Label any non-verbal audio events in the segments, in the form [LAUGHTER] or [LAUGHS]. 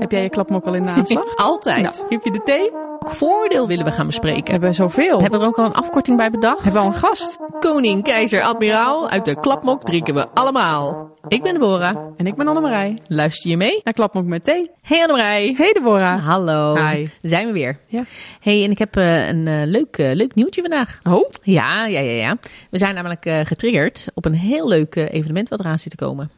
Heb jij je klapmok al in de aanslag? [LAUGHS] Altijd. Nou, heb je de thee? Welk voordeel willen we gaan bespreken? We hebben zoveel. Hebben we er ook al een afkorting bij bedacht? Hebben we al een gast? Koning, keizer, admiraal, uit de klapmok drinken we allemaal. Ik ben Deborah. En ik ben Annemarij. Luister je mee? Naar Klapmok met thee. Hey Annemarij. Hey Deborah. Hallo. Hi. Zijn we weer. Ja. Hey, en ik heb eh, een eh, leuk, eh, leuk nieuwtje vandaag. Oh? Ja, ja, ja, ja. We zijn namelijk getriggerd op een heel leuk evenement wat eraan zit te komen.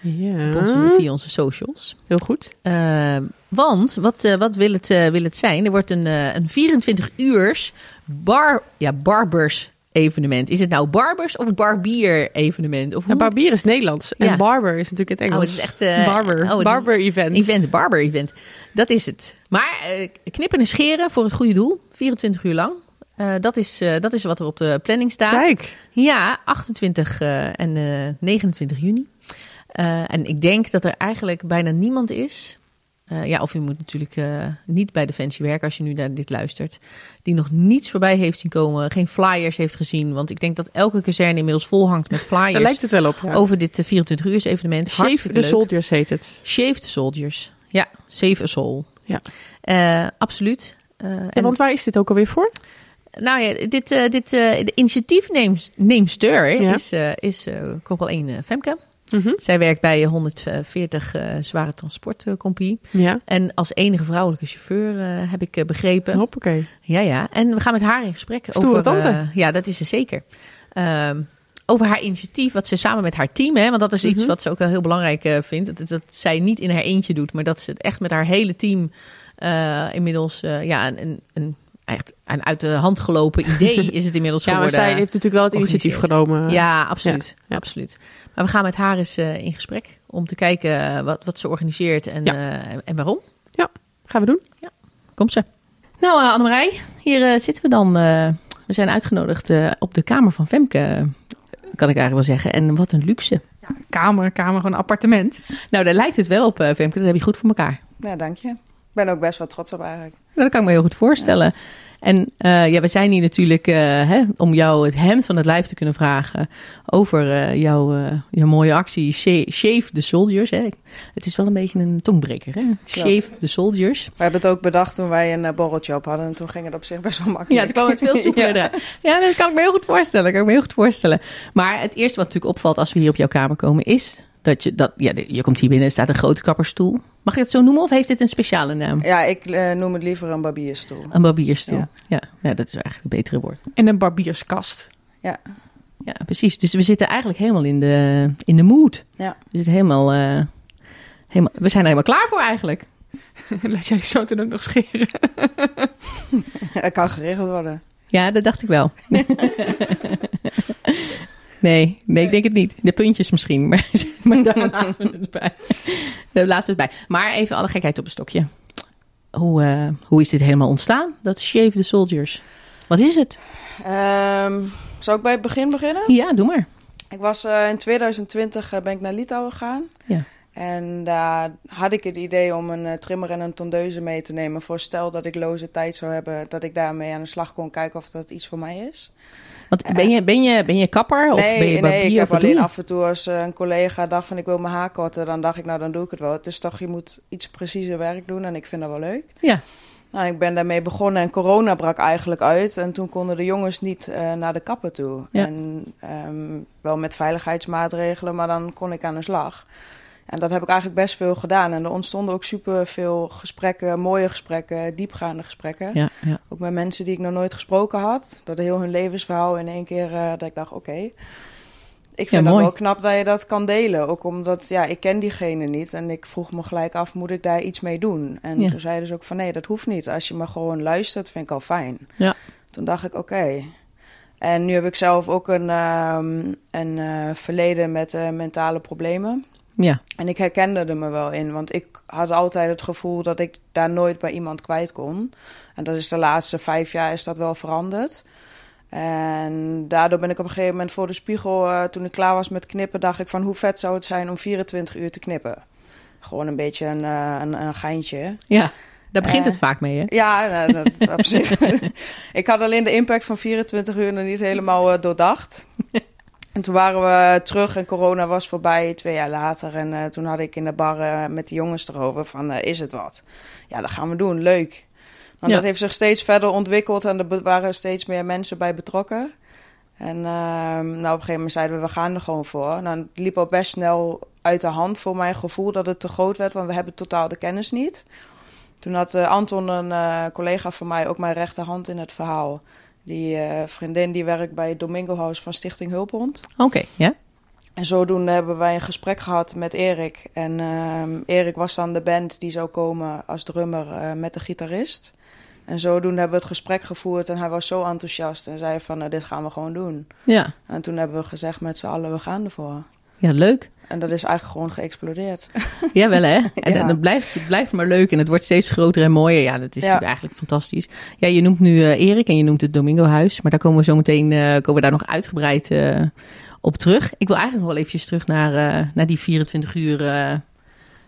Ja. Op onze, via onze socials. Heel goed. Eh, want, wat, eh, wat wil, het, eh, wil het zijn? Er wordt een, eh, een 24 uurs bar, ja, barbers evenement. Is het nou barbers of barbier evenement? Of hoe barbier is Nederlands. Ja. En barber is natuurlijk het Oh, Engels. het is echt... barber. oh, het is- barber event. Event, barber event. Dat is het. Maar knippen en scheren voor het goede doel. 24 uur lang. Dat, is, dat is wat er op de planning staat. Kijk. Ja, 28 eh, en eh, 29 juni. Eh, en ik denk dat er eigenlijk bijna niemand is. eh, ja, of je moet natuurlijk eh, niet bij Defensie werken als je nu naar dit luistert. Die nog niets voorbij heeft zien komen. Geen flyers heeft gezien. Want ik denk dat elke kazerne inmiddels vol hangt met flyers. Daar lijkt het wel op. Ja. Over dit eh, 24 uur evenement. Shave Hartstikke the leuk. Soldiers heet het. Shave the Soldiers. Ja, Save a Soul. Ja. Absoluut. En want waar is dit ook alweer voor? nou ja, dit, dit de initiatiefneemster Ja. is, is Corporal 1 eh, Mhm. Zij werkt bij 140 eh, zware transportcompagnie. Ja. En als enige vrouwelijke chauffeur eh, heb ik eh, begrepen. Hoppakee. Ja, ja. En we gaan met haar in gesprek. Stoere over, tante. ja, dat is ze zeker. Ehm, over haar initiatief, wat ze samen met haar team, hè, want dat is iets Mhm. wat ze ook wel heel belangrijk vindt. Dat, dat zij niet in haar eentje doet, maar dat ze het echt met haar hele team inmiddels ja, een, een, een, echt een uit de hand gelopen idee is het inmiddels [LAUGHS] Ja, maar geworden. zij heeft natuurlijk wel het initiatief genomen. Ja, absoluut. Ja, ja. absoluut. Maar we gaan met haar eens eh, in gesprek om te kijken eh, wat, wat ze organiseert en, Ja. eh, en waarom. Gaan we doen? Komt ze. Nou, uh, Annemarij, hier eh, zitten we dan. eh, we zijn uitgenodigd eh, op de kamer van Femke, eh, kan ik eigenlijk wel zeggen. En wat een luxe. Kamer, kamer, gewoon appartement. Nou, daar lijkt het wel op, eh, Femke. Dat heb je goed voor elkaar. Ja, dank je. Ik ben ook best wel trots op eigenlijk. Dat kan ik me heel goed voorstellen. En eh, ja, we zijn hier natuurlijk eh, hè, om jou het hemd van het lijf te kunnen vragen over eh, jouw, jouw mooie actie Sha- Shave the Soldiers. Hè. Het is wel een beetje een tongbreker, hè? Shave the Soldiers. We hebben het ook bedacht toen wij een borreltje op hadden. En toen ging het op zich best wel makkelijk. Ja, toen kwam het veel [LAUGHS] soepeler Ja. dat kan ik me heel goed voorstellen. kan ik me heel goed voorstellen. Maar het eerste wat natuurlijk opvalt als we hier op jouw kamer komen is dat je dat ja, je komt hier binnen, er staat een grote kapperstoel. Mag je het zo noemen of heeft dit een speciale naam? Ja, ik eh, noem het liever een barbierstoel. Een barbierstoel. Ja. Ja. Ja, dat is eigenlijk een betere woord. En een barbierskast. Ja, Ja, precies. Dus we zitten eigenlijk helemaal in de, in de mood. ja. We, zitten helemaal, eh, helemaal, we zijn er helemaal klaar voor eigenlijk. [LAUGHS] Laat jij zo toen ook nog scheren. [LAUGHS] Het kan geregeld worden. Ja, dat dacht ik wel. [LAUGHS] nee, nee, ik denk het niet. De puntjes misschien, maar, [LAUGHS] maar daar [LAUGHS] laten we het bij. Daar laten we het bij. Maar even alle gekheid op een stokje. Hoe, eh, hoe is dit helemaal ontstaan, dat Shave the Soldiers? Wat is het? Ehm zal ik bij het begin beginnen? Ja, doe maar. Ik was eh, in 2020 eh, ben ik naar Litouwen gegaan. Ja. En daar had ik het idee om een trimmer en een tondeuze mee te nemen. Voor stel dat ik loze tijd zou hebben, dat ik daarmee aan de slag kon kijken of dat iets voor mij is. Want ben je, ben je, ben je kapper of nee, ben je nee, ik heb alleen af en toe als eh, een collega dacht van ik wil mijn haar korten, dan dacht ik nou dan doe ik het wel. Het is toch, je moet iets preciezer werk doen en ik vind dat wel leuk. Ja, Nou, ik ben daarmee begonnen en corona brak eigenlijk uit. En toen konden de jongens niet eh, naar de kapper toe. Ja. En ehm, wel met veiligheidsmaatregelen, maar dan kon ik aan de slag. En dat heb ik eigenlijk best veel gedaan. En er ontstonden ook super veel gesprekken, mooie gesprekken, diepgaande gesprekken. ja, ja. Ook met mensen die ik nog nooit gesproken had. Dat heel hun levensverhaal in één keer, eh, dat ik dacht, oké. Ik vind het mooi. wel knap dat je dat kan delen. Ook omdat, ja, ik ken diegene niet. En ik vroeg me gelijk af, moet ik daar iets mee doen? En Ja. toen zeiden ze ook van, nee, dat hoeft niet. Als je me gewoon luistert, vind ik al fijn. Ja. Toen dacht ik, oké. En nu heb ik zelf ook een, ehm, een eh, verleden met eh, mentale problemen. Ja. En ik herkende er me wel in, want ik had altijd het gevoel dat ik daar nooit bij iemand kwijt kon. En dat is de laatste vijf jaar is dat wel veranderd. En daardoor ben ik op een gegeven moment voor de spiegel, eh, toen ik klaar was met knippen, dacht ik van hoe vet zou het zijn om 24 uur te knippen. Gewoon een beetje een, eh, een, een geintje. ja. Daar begint Eh, het vaak mee, hè? Ja, nou, dat op zich. [LAUGHS] [LAUGHS] ik had alleen de impact van 24 uur nog niet helemaal eh, doordacht. [LAUGHS] En toen waren we terug en corona was voorbij, twee jaar later. En eh, toen had ik in de bar eh, met de jongens erover van, eh, is het wat? Ja, dat gaan we doen, leuk. Nou, Ja. Dat heeft zich steeds verder ontwikkeld en er waren steeds meer mensen bij betrokken. En ehm, nou, op een gegeven moment zeiden we, we gaan er gewoon voor. Nou, het liep al best snel uit de hand voor mijn gevoel dat het te groot werd, want we hebben totaal de kennis niet. Toen had Anton, een collega van mij, ook mijn rechterhand in het verhaal. Die eh, vriendin die werkt bij het Domingo House van Stichting Hulphond. Oké, ja. En zodoende hebben wij een gesprek gehad met Erik. En ehm, Erik was dan de band die zou komen als drummer eh, met de gitarist. En zodoende hebben we het gesprek gevoerd en hij was zo enthousiast en zei van nou, dit gaan we gewoon doen. Ja, En toen hebben we gezegd met z'n allen we gaan ervoor. ja leuk. En dat is eigenlijk gewoon geëxplodeerd. [LAUGHS] Ja, wel hè? [LAUGHS] En Ja. dan- dan blijft, het blijft maar leuk en het wordt steeds groter en mooier. Ja, dat is Ja. natuurlijk eigenlijk fantastisch. Ja, je noemt nu eh, Erik en je noemt het Domingo Huis. Maar daar komen we zo meteen eh, komen we daar nog uitgebreid eh, op terug. Ik wil eigenlijk nog wel eventjes terug naar, naar die 24 uur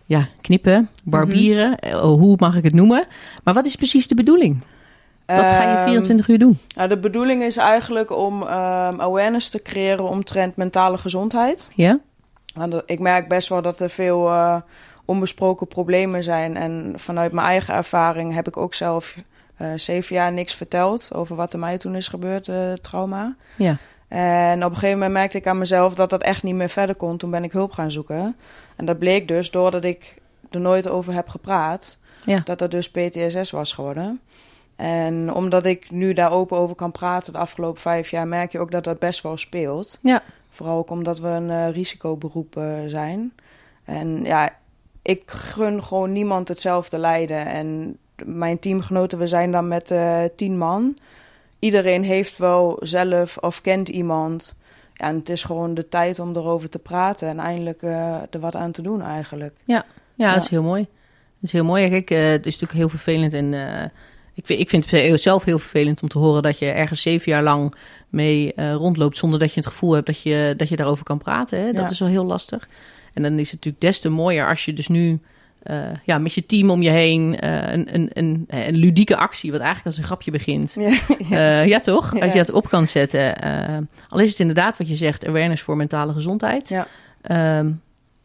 ja, knippen, barbieren. Eh, hoe mag ik het noemen? Maar wat is precies de bedoeling? Wat ga je Ehm, 24 uur doen? nou, de bedoeling is eigenlijk om ehm, awareness te creëren omtrent mentale gezondheid. Ja? Want ik merk best wel dat er veel eh, onbesproken problemen zijn. En vanuit mijn eigen ervaring heb ik ook zelf eh, zeven jaar niks verteld over wat er mij toen is gebeurd, eh, trauma. Ja. En op een gegeven moment merkte ik aan mezelf dat dat echt niet meer verder kon. Toen ben ik hulp gaan zoeken. En dat bleek dus doordat ik er nooit over heb gepraat, Ja. dat dat dus PTSS was geworden. En omdat ik nu daar open over kan praten de afgelopen vijf jaar, merk je ook dat dat best wel speelt. Ja. Vooral ook omdat we een eh, risicoberoep eh, zijn. En ja, ik gun gewoon niemand hetzelfde lijden. En mijn teamgenoten, we zijn dan met eh, tien man. Iedereen heeft wel zelf of kent iemand. Ja, en het is gewoon de tijd om erover te praten en eindelijk er wat aan te doen eigenlijk. Ja, Ja. dat is heel mooi. Dat is heel mooi. Kijk, het is natuurlijk heel vervelend en ik, vind, ik vind het zelf heel vervelend om te horen dat je ergens zeven jaar lang mee eh, rondloopt zonder dat je het gevoel hebt dat je, dat je daarover kan praten. Hè? Dat Ja. is wel heel lastig. En dan is het natuurlijk des te mooier als je dus nu eh, ja, met je team om je heen eh, een, een, een, een ludieke actie, wat eigenlijk als een grapje begint. [LAUGHS] Ja, Ja, ja toch? Als je dat op kan zetten. al is het inderdaad wat je zegt, awareness voor mentale gezondheid. Ja. Ehm,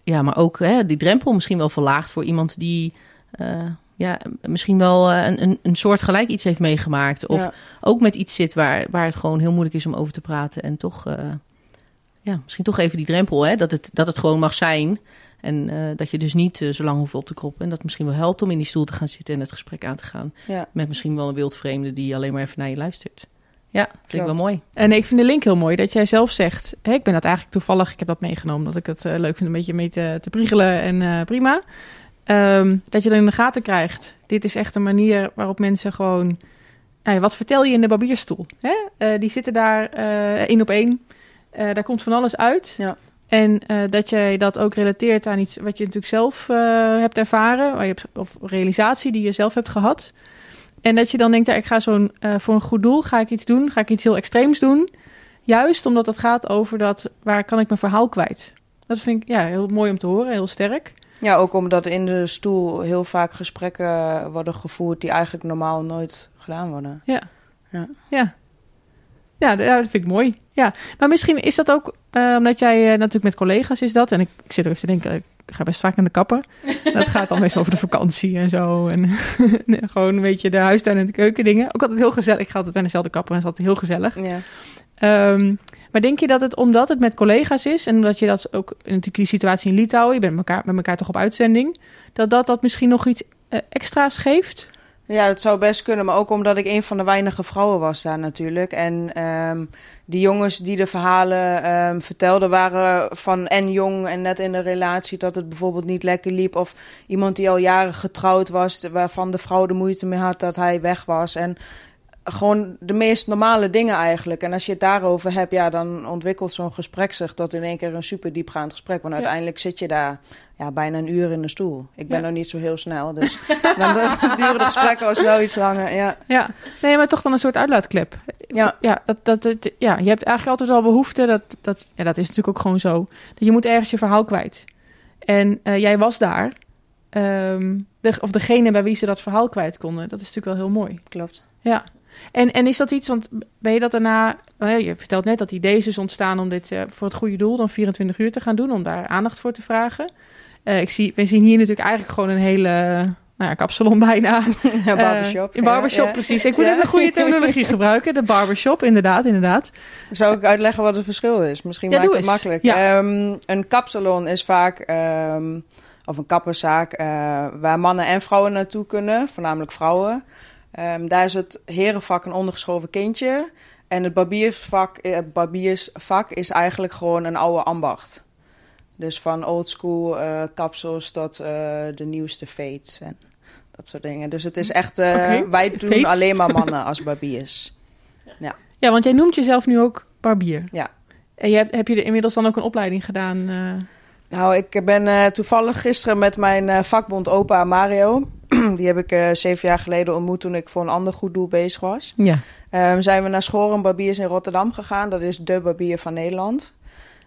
ja, maar ook hè, die drempel misschien wel verlaagd voor iemand die ja, misschien wel eh, een, een, een soort gelijk iets heeft meegemaakt. Of Ja. ook met iets zit waar, waar het gewoon heel moeilijk is om over te praten. En toch, eh, ja, misschien toch even die drempel, hè, dat, het, dat het gewoon mag zijn. En eh, dat je dus niet zo lang hoeft op te kroppen. En dat het misschien wel helpt om in die stoel te gaan zitten en het gesprek aan te gaan. Ja. Met misschien wel een wildvreemde die alleen maar even naar je luistert. Ja, vind ik wel mooi. En ik vind de link heel mooi dat jij zelf zegt. Hè, ik ben dat eigenlijk toevallig, ik heb dat meegenomen, dat ik het leuk vind een beetje mee te, te priegelen en eh, prima. Ehm, dat je dan in de gaten krijgt. Dit is echt een manier waarop mensen gewoon. Nou ja, wat vertel je in de barbierstoel? Hè? Eh, die zitten daar eh, één op één. Eh, daar komt van alles uit. Ja. En dat jij dat ook relateert aan iets wat je natuurlijk zelf hebt ervaren, waar je hebt, of realisatie die je zelf hebt gehad. En dat je dan denkt, ja, ik ga zo'n voor een goed doel ga ik iets doen, ga ik iets heel extreems doen. Juist omdat het gaat over dat waar kan ik mijn verhaal kwijt. Dat vind ik ja, heel mooi om te horen, heel sterk. Ja, ook omdat in de stoel heel vaak gesprekken worden gevoerd die eigenlijk normaal nooit gedaan worden. Ja, ja, dat vind ik mooi. Ja, maar misschien is dat ook eh, omdat jij eh, natuurlijk met collega's is dat. En ik, ik zit er even te denken, ik ga best vaak naar de kapper. [LAUGHS] dat gaat dan meestal over de vakantie en zo. En [LAUGHS] nee, gewoon een beetje de huistuin en de keuken dingen. Ook altijd heel gezellig. Ik ga altijd bij dezelfde kapper en het is altijd heel gezellig. Ja. Ehm, maar denk je dat het omdat het met collega's is en omdat je dat ook natuurlijk die situatie in Litouwen, je bent met elkaar, met elkaar toch op uitzending, dat dat, dat misschien nog iets eh, extra's geeft? Ja, het zou best kunnen, maar ook omdat ik een van de weinige vrouwen was daar natuurlijk. En ehm, die jongens die de verhalen ehm, vertelden waren van en jong en net in de relatie dat het bijvoorbeeld niet lekker liep. Of iemand die al jaren getrouwd was, waarvan de vrouw de moeite mee had dat hij weg was. En gewoon de meest normale dingen eigenlijk. En als je het daarover hebt, ja, dan ontwikkelt zo'n gesprek zich tot in één keer een super diepgaand gesprek. Want Ja. uiteindelijk zit je daar ja, bijna een uur in de stoel. Ik ben Ja. nog niet zo heel snel, dus [LAUGHS] dan duren de gesprekken al snel iets langer. Ja, Ja, nee, maar toch dan een soort uitlaatklep. Ja. ja, dat, dat, dat- ja je hebt eigenlijk altijd wel behoefte, dat, dat, ja, dat is natuurlijk ook gewoon zo, dat je moet ergens je verhaal kwijt. En eh, jij was daar, ehm, de, of degene bij wie ze dat verhaal kwijt konden, dat is natuurlijk wel heel mooi. klopt. Ja, En, en is dat iets, want ben je dat daarna... Je vertelt net dat ideeën is ontstaan om dit eh, voor het goede doel... dan 24 uur te gaan doen, om daar aandacht voor te vragen. Eh, ik zie, we zien hier natuurlijk eigenlijk gewoon een hele... Nou ja, kapsalon bijna. [LAUGHS] Ja, barbershop. Uh, in barbershop, ja. precies. Ik [LAUGHS] moet even een goede terminologie gebruiken. De barbershop, inderdaad, inderdaad. Zou ik uitleggen wat het verschil is? Misschien Ja, maak ik doe het makkelijk. Ehm, een kapsalon is vaak, ehm, of een kapperszaak, eh, waar mannen en vrouwen naartoe kunnen, voornamelijk vrouwen. Ehm, daar is het herenvak een ondergeschoven kindje. En het barbiersvak, eh, barbiersvak is eigenlijk gewoon een oude ambacht. Dus van oldschool eh kapsels tot eh, de nieuwste fates en dat soort dingen. Dus het is echt, eh, wij doen fates. alleen maar mannen als [LAUGHS] barbiers. Ja, want jij noemt jezelf nu ook barbier. Ja. En je hebt, heb je er inmiddels dan ook een opleiding gedaan? eh? Nou, ik ben eh, toevallig gisteren met mijn eh, vakbond opa Mario. [CLEARS THROAT] Die heb ik eh, zeven jaar geleden ontmoet toen ik voor een ander goed doel bezig was. Ja. Ehm, zijn we naar Schoren Barbiers in Rotterdam gegaan. Dat is de barbier van Nederland.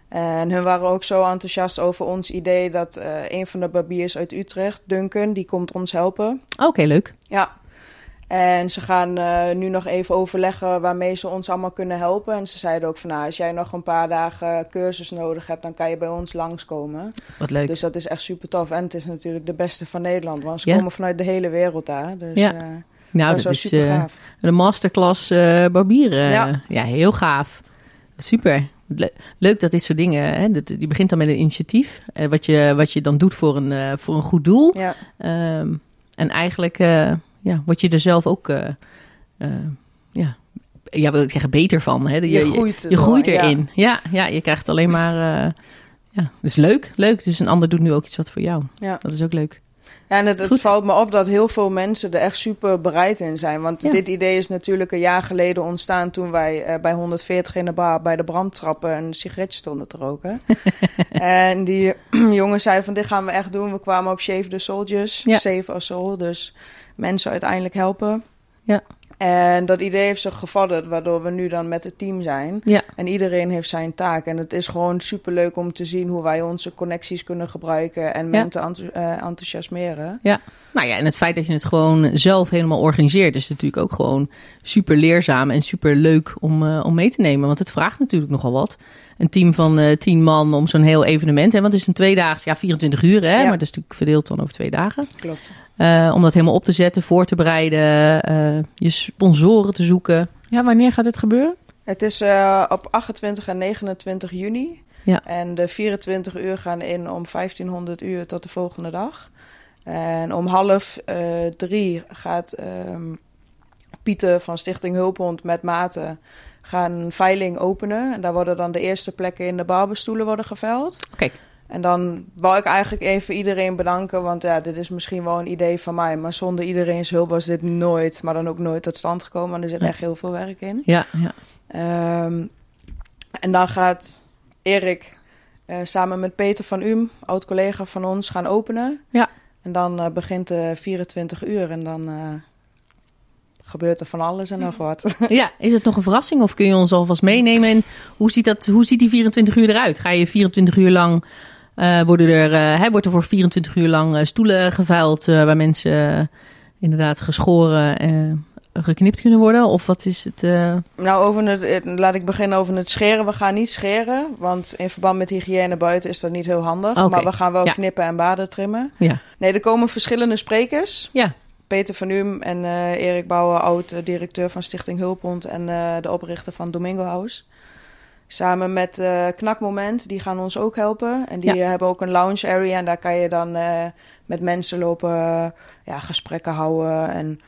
En hun waren ook zo enthousiast over ons idee dat eh, een van de barbiers uit Utrecht, Duncan, die komt ons helpen. Oké, leuk. Ja. En ze gaan eh, nu nog even overleggen waarmee ze ons allemaal kunnen helpen. En ze zeiden ook van, nou, als jij nog een paar dagen cursus nodig hebt, dan kan je bij ons langskomen. Wat leuk. Dus dat is echt super tof. En het is natuurlijk de beste van Nederland. Want ze Ja. komen vanuit de hele wereld daar. Dus Ja. eh, nou, dat is super eh, gaaf. een masterclass barbieren. Ja. ja, heel gaaf. Super. Le- Leuk dat dit soort dingen, hè, dat, die begint dan met een initiatief. wat, je, wat je dan doet voor een, voor een goed doel. Ja. Ehm, en eigenlijk ja, word je er zelf ook, eh, eh, ja, ja, wil ik zeggen, beter van. Hè? Je, groeit je groeit erin. Ja. Ja, je krijgt alleen maar, eh, ja, dat is leuk. Leuk, dus een ander doet nu ook iets wat voor jou. Ja. Dat is ook leuk. Ja, en het, valt me op dat heel veel mensen er echt super bereid in zijn. Want Ja. dit idee is natuurlijk een jaar geleden ontstaan toen wij eh, bij 140 in de bar bij de brand trappen en een sigaretje stonden te roken. [LAUGHS] en die [CLEARS THROAT] jongens zeiden van dit gaan we echt doen. We kwamen op Shave the Soldiers, Ja. Save Our Soul, dus mensen uiteindelijk helpen. Ja. En dat idee heeft zich gevorderd, waardoor we nu dan met het team zijn. Ja. En iedereen heeft zijn taak. En het is gewoon super leuk om te zien hoe wij onze connecties kunnen gebruiken en mensen eh, enthousiasmeren. Nou ja, en het feit dat je het gewoon zelf helemaal organiseert, is natuurlijk ook gewoon super leerzaam en super leuk om, eh, om mee te nemen. Want het vraagt natuurlijk nogal wat. Een team van eh tien man om zo'n heel evenement. Hè? Want het is een tweedaags, ja, 24 uur, hè? Ja. maar dat is natuurlijk verdeeld dan over twee dagen. Klopt. Eh, om dat helemaal op te zetten, voor te bereiden, eh, je sponsoren te zoeken. Ja, wanneer gaat dit gebeuren? Het is eh, op 28 en 29 juni. Ja. En de 24 uur gaan in om 1500 uur tot de volgende dag. En om half eh, drie gaat ehm, Pieter van Stichting Hulphond met Maten gaan een veiling openen. En daar worden dan de eerste plekken in de barberstoelen worden geveild. Kijk. En dan wou ik eigenlijk even iedereen bedanken, want ja, dit is misschien wel een idee van mij. Maar zonder iedereen's hulp was dit nooit, maar dan ook nooit tot stand gekomen. En er zit echt heel veel werk in. Ja, ja. Ehm, en dan gaat Erik eh, samen met Peter van Um, oud-collega van ons, gaan openen. Ja. En dan eh, begint de 24 uur en dan eh, gebeurt er van alles en nog wat. [LAUGHS] ja, is het nog een verrassing of kun je ons alvast meenemen? En hoe ziet, dat, hoe ziet die 24 uur eruit? Ga je 24 uur lang, eh, worden er, eh, hè, wordt er voor 24 uur lang eh, stoelen geveild eh, waar mensen eh, inderdaad geschoren en geknipt kunnen worden? Of wat is het? eh, nou, over het, laat ik beginnen over het scheren. We gaan niet scheren, want in verband met hygiëne buiten is dat niet heel handig. Oké. Maar we gaan wel Ja. knippen en baden trimmen. Ja. Nee, er komen verschillende sprekers. Ja. Peter van Um en eh, Erik Bouwer, oud-directeur van Stichting Hulphond en eh, de oprichter van Domingo House. Samen met eh, Knakmoment, die gaan ons ook helpen. En die Ja. hebben ook een lounge area en daar kan je dan met mensen lopen, ja, gesprekken houden. En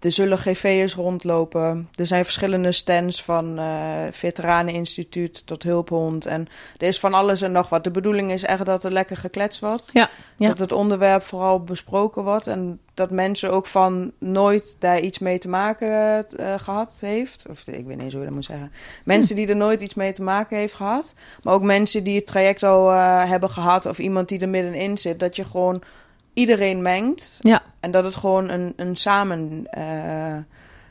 er zullen GV'ers rondlopen. Er zijn verschillende stands van eh Veteraneninstituut tot Hulphond. En er is van alles en nog wat. De bedoeling is echt dat er lekker gekletst wordt. Ja, ja. Dat het onderwerp vooral besproken wordt. En dat mensen ook van nooit daar iets mee te maken eh, gehad heeft. Of ik weet niet eens hoe je dat moet zeggen. Mensen die er nooit iets mee te maken heeft gehad. Maar ook mensen die het traject al eh, hebben gehad. Of iemand die er middenin zit. Dat je gewoon iedereen mengt. Ja. En dat het gewoon een, een samen eh,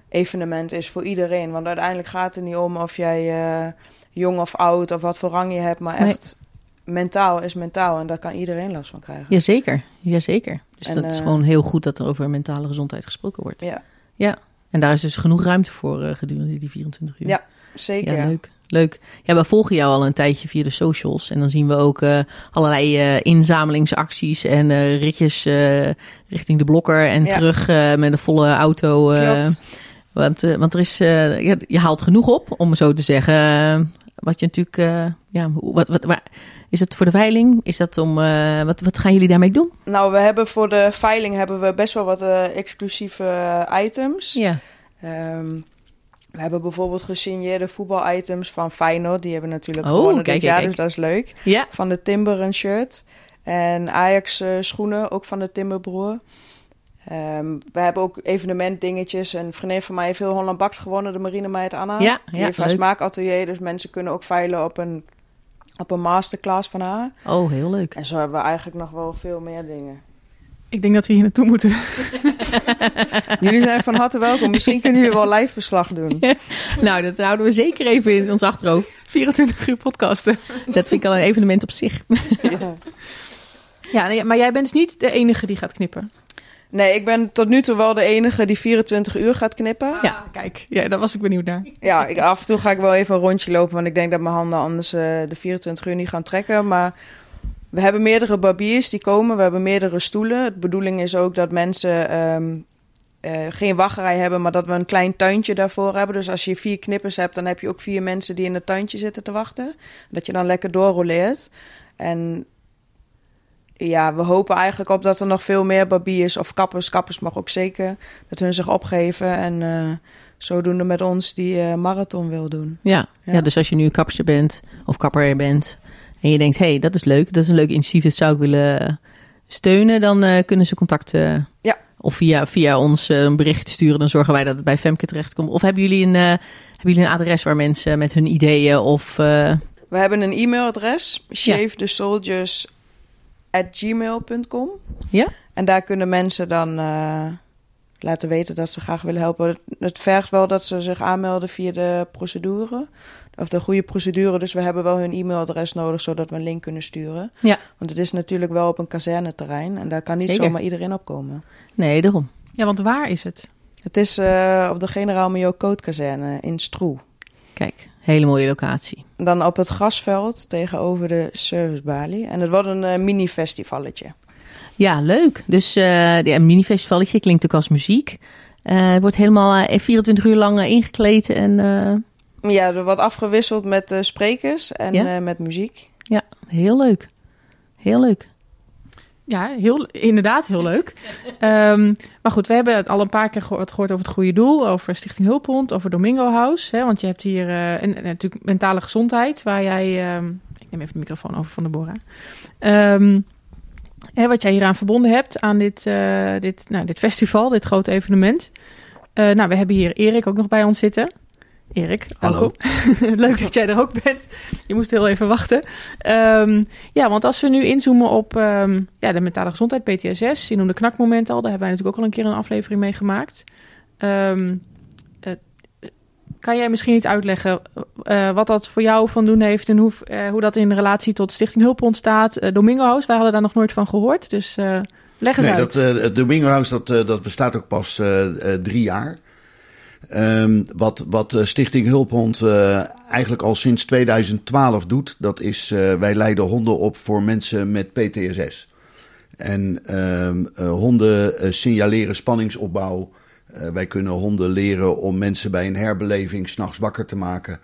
evenement is voor iedereen. Want uiteindelijk gaat het niet om of jij eh, jong of oud of wat voor rang je hebt. Maar Nee. echt mentaal is mentaal. En daar kan iedereen last van krijgen. Jazeker, jazeker. Dus En, dat is eh, gewoon heel goed dat er over mentale gezondheid gesproken wordt. Ja. Ja, En daar is dus genoeg ruimte voor gedurende die 24 uur. Ja, Zeker. Ja, leuk. Leuk. Ja, we volgen jou al een tijdje via de socials. En dan zien we ook eh, allerlei eh, inzamelingsacties en eh, ritjes richting de blokker en Ja. terug met een volle auto. want, want er is, ja, je haalt genoeg op, om zo te zeggen. Wat je natuurlijk, ja, wat, wat, waar, is het voor de veiling? Is dat om, wat, wat gaan jullie daarmee doen? Nou, we hebben voor de veiling hebben we best wel wat exclusieve items. Ja, Ehm, we hebben bijvoorbeeld gesigneerde voetbalitems van Feyenoord. Die hebben natuurlijk Oh, gewonnen kijk, dit jaar, kijk, dus dat is leuk. ja. Van de Timber een shirt. En Ajax eh, schoenen, ook van de Timberbroer. Ehm, we hebben ook evenementdingetjes. Een vriendin van mij heeft heel Holland Bakt gewonnen, de marinemeid Anna. Ja, Die ja, heeft haar leuk. smaakatelier, dus mensen kunnen ook veilen op een, op een masterclass van haar. Oh, heel leuk. En zo hebben we eigenlijk nog wel veel meer dingen. Ik denk dat we hier naartoe moeten. [LAUGHS] Jullie zijn van harte welkom. Misschien kunnen jullie wel live verslag doen. [LAUGHS] nou, dat houden we zeker even in ons achterhoofd. 24 uur podcasten. Dat vind ik al een evenement op zich. [LAUGHS] Ja. Ja, nee, maar jij bent dus niet de enige die gaat knippen. Nee, ik ben tot nu toe wel de enige die 24 uur gaat knippen. Ja. Ah, kijk. Ja, daar was ik benieuwd naar. Ja, ik, af en toe ga ik wel even een rondje lopen, want ik denk dat mijn handen anders eh, de 24 uur niet gaan trekken. Maar we hebben meerdere barbiers die komen, we hebben meerdere stoelen. De bedoeling is ook dat mensen ehm, eh, geen wachtrij hebben, maar dat we een klein tuintje daarvoor hebben. Dus als je vier knippers hebt, dan heb je ook vier mensen die in het tuintje zitten te wachten. Dat je dan lekker doorroleert. En ja, we hopen eigenlijk op dat er nog veel meer barbiers of kappers, kappers mag ook zeker, dat hun zich opgeven en eh, zodoende met ons die eh, marathon wil doen. Ja, ja. Ja. dus als je nu een kapster bent of kapper bent en je denkt, hé, hey, dat is leuk, dat is een leuk initiatief, dat zou ik willen steunen, dan eh, kunnen ze contact eh, Ja. of via, via ons eh, een bericht sturen, dan zorgen wij dat het bij Femke terechtkomt. Of hebben jullie een, hebben jullie een adres waar mensen met hun ideeën of... We hebben een e-mailadres, shavethesoldiers@gmail.com. Ja. En daar kunnen mensen dan laten weten dat ze graag willen helpen. Het vergt wel dat ze zich aanmelden via de procedure. Of de goede procedure. Dus we hebben wel hun e-mailadres nodig, zodat we een link kunnen sturen. Ja. Want het is natuurlijk wel op een kazerneterrein. En daar kan niet Zeker. zomaar iedereen opkomen. nee, daarom. Ja, want waar is het? Het is eh, op de Generaal Major Kazerne in Stroe. Kijk, hele mooie locatie. Dan op het grasveld tegenover de servicebalie. En het wordt een eh, mini-festivalletje. Ja, leuk. Dus eh ja, een mini-festivalletje klinkt ook als muziek. Eh, het wordt helemaal eh, 24 uur lang ingekleed en eh, Ja, er wordt afgewisseld met eh, sprekers en Ja? eh, met muziek. ja, heel leuk. Heel leuk. Ja, heel, inderdaad heel leuk. Ehm, maar goed, we hebben het al een paar keer gehoord, gehoord over het goede doel, over Stichting Hulphond, over Domingo House. Hè, want je hebt hier eh, en, en natuurlijk mentale gezondheid, waar jij... ehm, ik neem even de microfoon over van de Bora. Ehm, hè, wat jij hieraan verbonden hebt aan dit, eh, dit, nou, dit festival, dit grote evenement. Eh, nou, we hebben hier Erik ook nog bij ons zitten. Erik, Hallo. [LAUGHS] Leuk dat jij er ook bent. Je moest heel even wachten. Ehm, ja, want als we nu inzoomen op ehm, ja, de mentale gezondheid, PTSS, je noemde knakmoment al, daar hebben wij natuurlijk ook al een keer een aflevering mee gemaakt. Ehm, eh, kan jij misschien iets uitleggen eh, wat dat voor jou van doen heeft en hoe, eh, hoe dat in relatie tot Stichting Hulp ontstaat? Domingo House, wij hadden daar nog nooit van gehoord, dus leg eens Nee, uit. dat, het Domingo House dat, dat bestaat ook pas drie jaar. Ehm, wat, wat eh, Stichting Hulphond eh, eigenlijk al sinds 2012 doet, dat is eh, wij leiden honden op voor mensen met PTSS. En ehm, eh, honden signaleren spanningsopbouw. Wij kunnen honden leren om mensen bij een herbeleving s'nachts wakker te maken.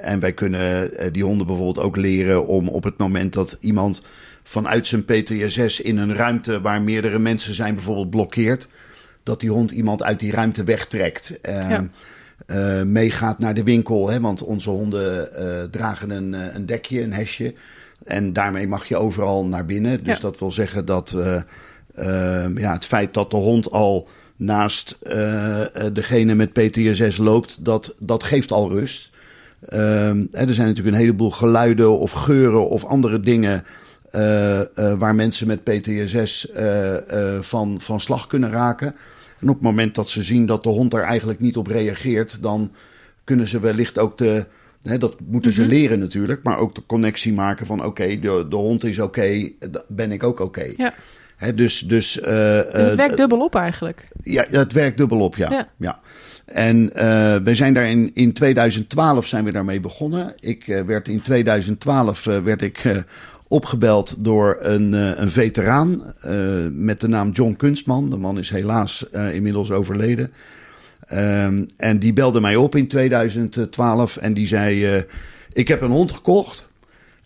En wij kunnen die honden bijvoorbeeld ook leren om op het moment dat iemand vanuit zijn PTSS in een ruimte waar meerdere mensen zijn bijvoorbeeld blokkeert, dat die hond iemand uit die ruimte wegtrekt. Eh, Ja. eh, meegaat naar de winkel, hè, want onze honden eh, dragen een, eh, een dekje, een hesje. En daarmee mag je overal naar binnen. Dus Ja. dat wil zeggen dat eh, eh, ja, het feit dat de hond al naast degene met PTSS loopt, dat, dat geeft al rust. Ehm, hè, er zijn natuurlijk een heleboel geluiden of geuren of andere dingen waar mensen met PTSS eh, eh, van, van slag kunnen raken. En op het moment dat ze zien dat de hond daar eigenlijk niet op reageert, dan kunnen ze wellicht ook de. Hè, dat moeten ze leren natuurlijk, maar ook de connectie maken van: oké, de, de hond is oké, dan ben ik ook oké. Ja. Hè, dus, dus, eh, het eh, werkt dubbel op eigenlijk. ja, het werkt dubbel op, ja. Ja. ja. En eh we zijn daar in, in 2012 zijn we daarmee begonnen. Ik eh, werd in 2012 eh, werd ik eh, opgebeld door een, eh, een veteraan eh, met de naam John Kunstman. De man is helaas eh, inmiddels overleden. Ehm, en die belde mij op in 2012 en die zei: eh, Ik heb een hond gekocht.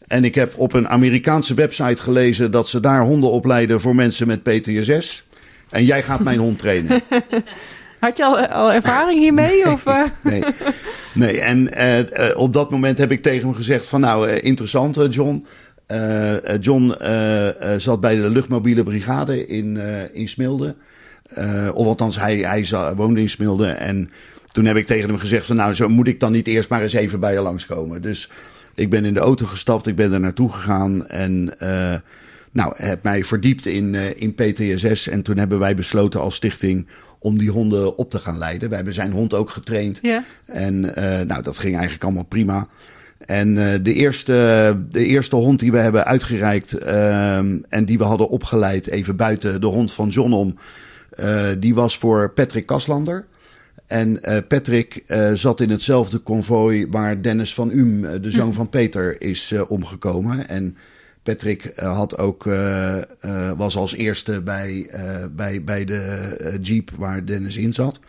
En ik heb op een Amerikaanse website gelezen dat ze daar honden opleiden voor mensen met PTSS. En jij gaat mijn hond trainen. [LAUGHS] Had je al, al ervaring hiermee? Of, eh? Nee, nee. en op dat moment heb ik tegen hem gezegd van nou, eh, interessant John. Eh, eh, John eh, zat bij de luchtmobiele brigade in, in Smilde. Of althans, hij, hij woonde in Smilde. En toen heb ik tegen hem gezegd van nou, zo moet ik dan niet eerst maar eens even bij je langskomen. Dus ik ben in de auto gestapt, ik ben er naartoe gegaan en nou, heb mij verdiept in, in PTSS. En toen hebben wij besloten als stichting om die honden op te gaan leiden. We hebben zijn hond ook getraind. ja. En nou, dat ging eigenlijk allemaal prima. En eh, de, eerste, de eerste hond die we hebben uitgereikt ehm, en die we hadden opgeleid, even buiten de hond van John om, eh, die was voor Patrick Kaslander. En eh, Patrick zat in hetzelfde konvooi waar Dennis van Um, de zoon van Peter, is omgekomen. En Patrick had ook, was als eerste bij, bij, bij de jeep waar Dennis in zat.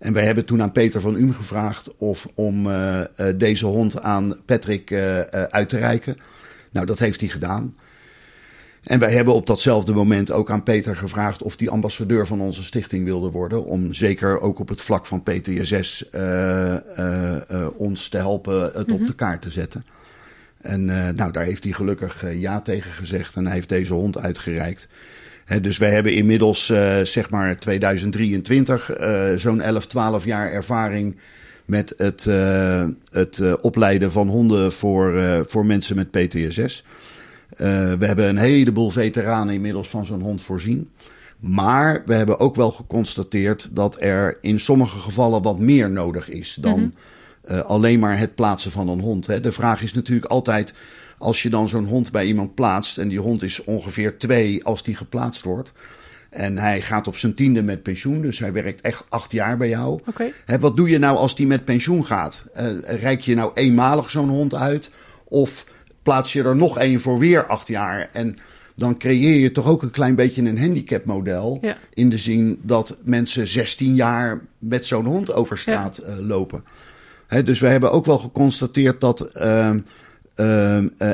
En wij hebben toen aan Peter van Um gevraagd of om eh, eh, deze hond aan Patrick eh, uit te reiken. Nou, dat heeft hij gedaan. En wij hebben op datzelfde moment ook aan Peter gevraagd of hij ambassadeur van onze stichting wilde worden. Om zeker ook op het vlak van PTSS ons te helpen het op de kaart te zetten. En nou, daar heeft hij gelukkig ja tegen gezegd en hij heeft deze hond uitgereikt. Dus wij hebben inmiddels, eh, zeg maar 2023, eh, zo'n 11, 12 jaar ervaring met het, eh, het opleiden van honden voor, voor mensen met PTSS. We hebben een heleboel veteranen inmiddels van zo'n hond voorzien. Maar we hebben ook wel geconstateerd dat er in sommige gevallen wat meer nodig is dan eh, alleen maar het plaatsen van een hond. Hè. De vraag is natuurlijk altijd, als je dan zo'n hond bij iemand plaatst en die hond is ongeveer twee als die geplaatst wordt. En hij gaat op zijn tiende met pensioen, dus hij werkt echt acht jaar bij jou. Hè, wat doe je nou als die met pensioen gaat? Eh reik je nou eenmalig zo'n hond uit? Of plaats je er nog één voor weer acht jaar? En dan creëer je toch ook een klein beetje een handicapmodel. Ja. In de zin dat mensen 16 jaar met zo'n hond over straat eh, lopen. Hè, dus we hebben ook wel geconstateerd dat ehm, ehm, eh,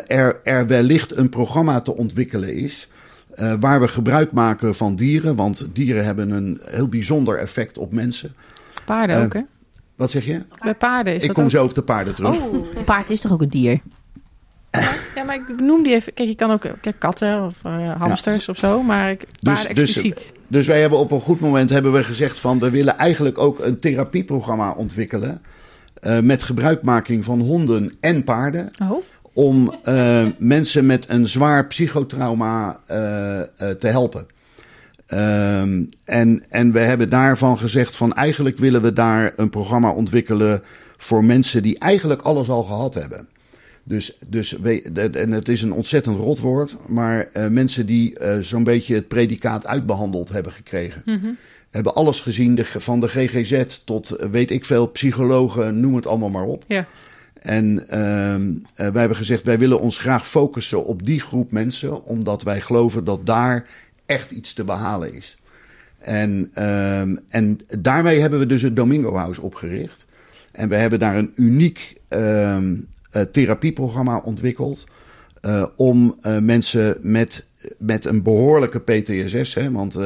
er, er wellicht een programma te ontwikkelen is. eh, waar we gebruik maken van dieren. Want dieren hebben een heel bijzonder effect op mensen. Paarden Eh, ook, hè? Wat zeg je? Bij paarden is Ik dat kom ook. zo op de paarden terug. Oh, Een paard is toch ook een dier? ja, maar ik noem die even. Kijk, je kan ook kijk, katten of eh, hamsters of zo, maar ik, dus- expliciet. Dus wij hebben op een goed moment hebben we gezegd van we willen eigenlijk ook een therapieprogramma ontwikkelen. eh, met gebruikmaking van honden en paarden. oh, Om eh, mensen met een zwaar psychotrauma eh, te helpen. Ehm, en, en we hebben daarvan gezegd van eigenlijk willen we daar een programma ontwikkelen voor mensen die eigenlijk alles al gehad hebben. Dus, dus we, en het is een ontzettend rot woord, maar mensen die zo'n beetje het predicaat uitbehandeld hebben gekregen. Hebben alles gezien, de, van de GGZ tot weet ik veel, psychologen, noem het allemaal maar op. ja. En eh, wij hebben gezegd, wij willen ons graag focussen op die groep mensen, omdat wij geloven dat daar echt iets te behalen is. En, ehm, en daarmee hebben we dus het Domingo House opgericht. En we hebben daar een uniek ehm, eh, therapieprogramma ontwikkeld. eh, om mensen met, met een behoorlijke PTSS, hè, want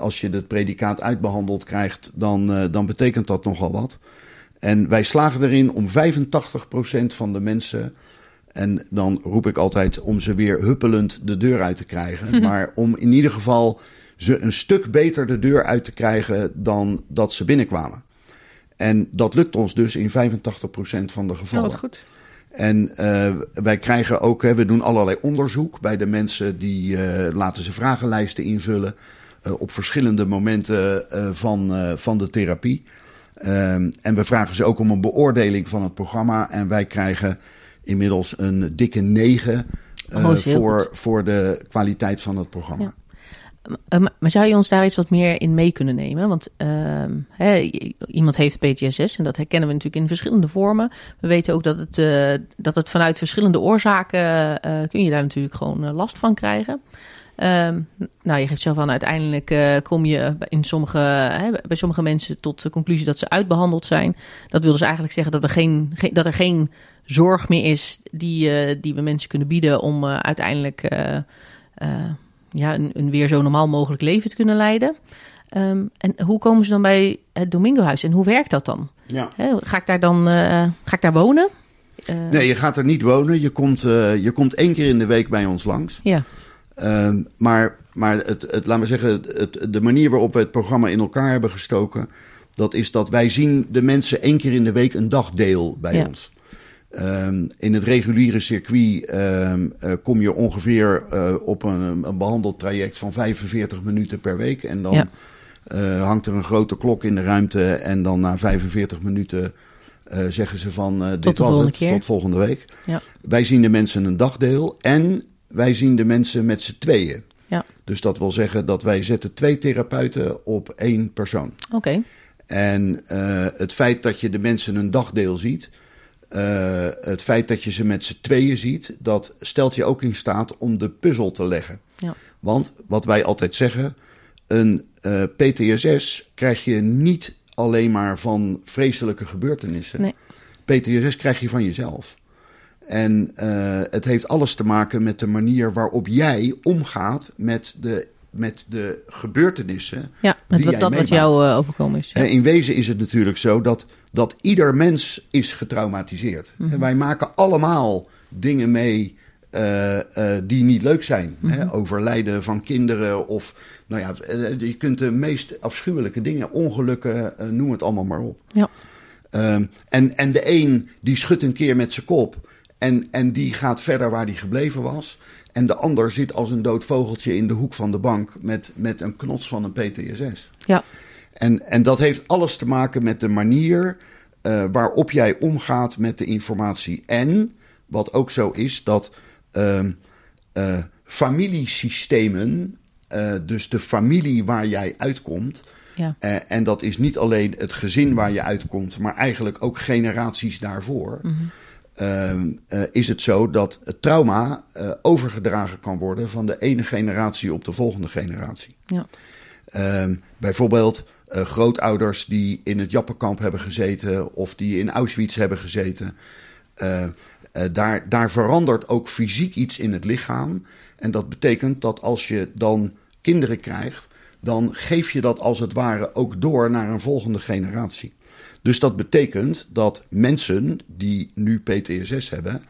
als je het predicaat uitbehandeld krijgt, dan, dan betekent dat nogal wat. En wij slagen erin om 85% van de mensen. En dan roep ik altijd om ze weer huppelend de deur uit te krijgen. [LAUGHS] Maar om in ieder geval ze een stuk beter de deur uit te krijgen dan dat ze binnenkwamen. En dat lukt ons dus in 85% van de Oh, gevallen. wat goed. En eh, wij krijgen ook, hè, we doen allerlei onderzoek bij de mensen die eh, laten ze vragenlijsten invullen. eh, op verschillende momenten van, van de therapie. Ehm, en we vragen ze ook om een beoordeling van het programma. En wij krijgen inmiddels een dikke 9 eh, Oh, voor, goed. voor de kwaliteit van het programma. Ja. Uh, maar zou je ons daar iets wat meer in mee kunnen nemen? Want uh, hè, iemand heeft PTSS en dat herkennen we natuurlijk in verschillende vormen. We weten ook dat het, uh, dat het vanuit verschillende oorzaken kun je daar natuurlijk gewoon last van krijgen. Um, nou, je geeft zelf aan, uiteindelijk kom je in sommige, hè, bij sommige mensen tot de conclusie dat ze uitbehandeld zijn. Dat wil dus eigenlijk zeggen dat, we geen, geen dat er geen zorg meer is die, die we mensen kunnen bieden om uiteindelijk ja, een, een, weer zo normaal mogelijk leven te kunnen leiden. Um, en hoe komen ze dan bij het Domingohuis en hoe werkt dat dan? Ja. ga ik daar dan ga ik daar wonen? Nee, je gaat er niet wonen. Je komt, je komt één keer in de week bij ons langs. Ja. Um, maar maar het, het, laat maar zeggen, het, de manier waarop we het programma in elkaar hebben gestoken, dat is dat wij zien de mensen één keer in de week een dagdeel bij ja. ons. Um, in het reguliere circuit um, uh, kom je ongeveer uh, op een, een behandeltraject van 45 minuten per week. En dan ja. uh, hangt er een grote klok in de ruimte. En dan na 45 minuten zeggen ze van dit was het, keer. tot volgende week. Ja. Wij zien de mensen een dagdeel en wij zien de mensen met z'n tweeën. Ja. Dus dat wil zeggen dat wij zetten twee therapeuten op één persoon. Oké. Okay. En het feit dat je de mensen een dagdeel ziet uh, het feit dat je ze met z'n tweeën ziet, dat stelt je ook in staat om de puzzel te leggen. Ja. Want wat wij altijd zeggen, een uh, PTSS krijg je niet alleen maar van vreselijke gebeurtenissen. Nee. PTSS krijg je van jezelf. En uh, het heeft alles te maken met de manier waarop jij omgaat met de met de gebeurtenissen. Ja, met wat, dat wat jou uh, overkomen is. Ja. In wezen is het natuurlijk zo dat, dat ieder mens is getraumatiseerd. Mm Wij maken allemaal dingen mee uh, uh, die niet leuk zijn. Mm -hmm. hè? Mhm. Overlijden van kinderen of, nou ja, je kunt de meest afschuwelijke dingen, ongelukken, noem het allemaal maar op. Ja. Um, en, en de een die schudt een keer met zijn kop en, en die gaat verder waar hij gebleven was. En de ander zit als een dood vogeltje in de hoek van de bank met, met een knots van een PTSS. Ja. En, en dat heeft alles te maken met de manier uh, waarop jij omgaat met de informatie. En wat ook zo is, dat uh, uh, familiesystemen, dus de familie waar jij uitkomt. Ja. en dat is niet alleen het gezin waar je uitkomt, maar eigenlijk ook generaties daarvoor. Mm -hmm uh, uh, is het zo dat het trauma uh, overgedragen kan worden van de ene generatie op de volgende generatie. Ja. Ehm, bijvoorbeeld eh, grootouders die in het Jappenkamp hebben gezeten of die in Auschwitz hebben gezeten. daar, daar verandert ook fysiek iets in het lichaam. En dat betekent dat als je dan kinderen krijgt, dan geef je dat als het ware ook door naar een volgende generatie. Dus dat betekent dat mensen die nu PTSS hebben,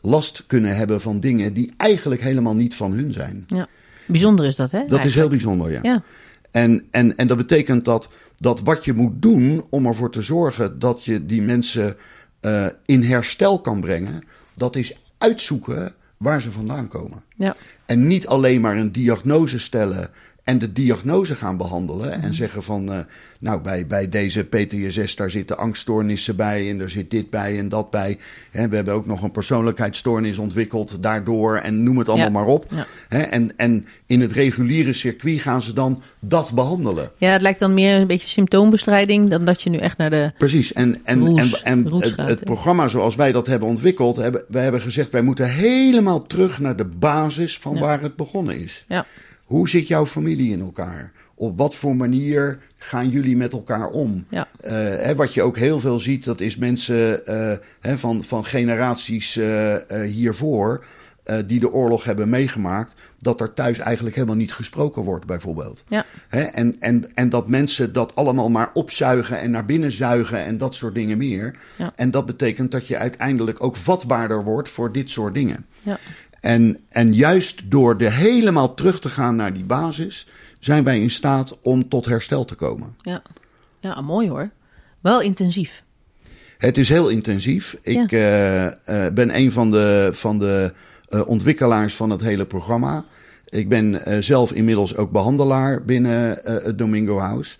last kunnen hebben van dingen die eigenlijk helemaal niet van hun zijn. Ja. Bijzonder is dat, hè? Dat eigenlijk. is heel bijzonder, ja. ja. En, en, en dat betekent dat, dat wat je moet doen om ervoor te zorgen dat je die mensen uh, in herstel kan brengen, dat is uitzoeken waar ze vandaan komen. Ja. En niet alleen maar een diagnose stellen en de diagnose gaan behandelen. En mhm. zeggen van, uh, nou, bij, bij deze PTSS, daar zitten angststoornissen bij. En er zit dit bij en dat bij. He, we hebben ook nog een persoonlijkheidsstoornis ontwikkeld daardoor. En noem het allemaal maar op. Ja. en, en in het reguliere circuit gaan ze dan dat behandelen. Ja, het lijkt dan meer een beetje symptoombestrijding. dan dat je nu echt naar de. Precies. En, en, en, en het, het, programma zoals wij dat hebben ontwikkeld. Hebben, wij hebben gezegd, wij moeten helemaal terug naar de basis van waar het begonnen is. Ja. Hoe zit jouw familie in elkaar? Op wat voor manier gaan jullie met elkaar om? Ja. Uh, hè, wat je ook heel veel ziet, dat is mensen uh, hè, van, van generaties uh, hiervoor. die de oorlog hebben meegemaakt, dat er thuis eigenlijk helemaal niet gesproken wordt, bijvoorbeeld. Ja. Hè, en, en, en dat mensen dat allemaal maar opzuigen en naar binnen zuigen en dat soort dingen meer. Ja. En dat betekent dat je uiteindelijk ook vatbaarder wordt voor dit soort dingen. Ja. En, en juist door er helemaal terug te gaan naar die basis, zijn wij in staat om tot herstel te komen. Ja, ja mooi hoor. Wel intensief. Het is heel intensief. Ik ja. uh, uh, ben een van de, van de uh, ontwikkelaars van het hele programma. Ik ben zelf inmiddels ook behandelaar binnen het Domingo House.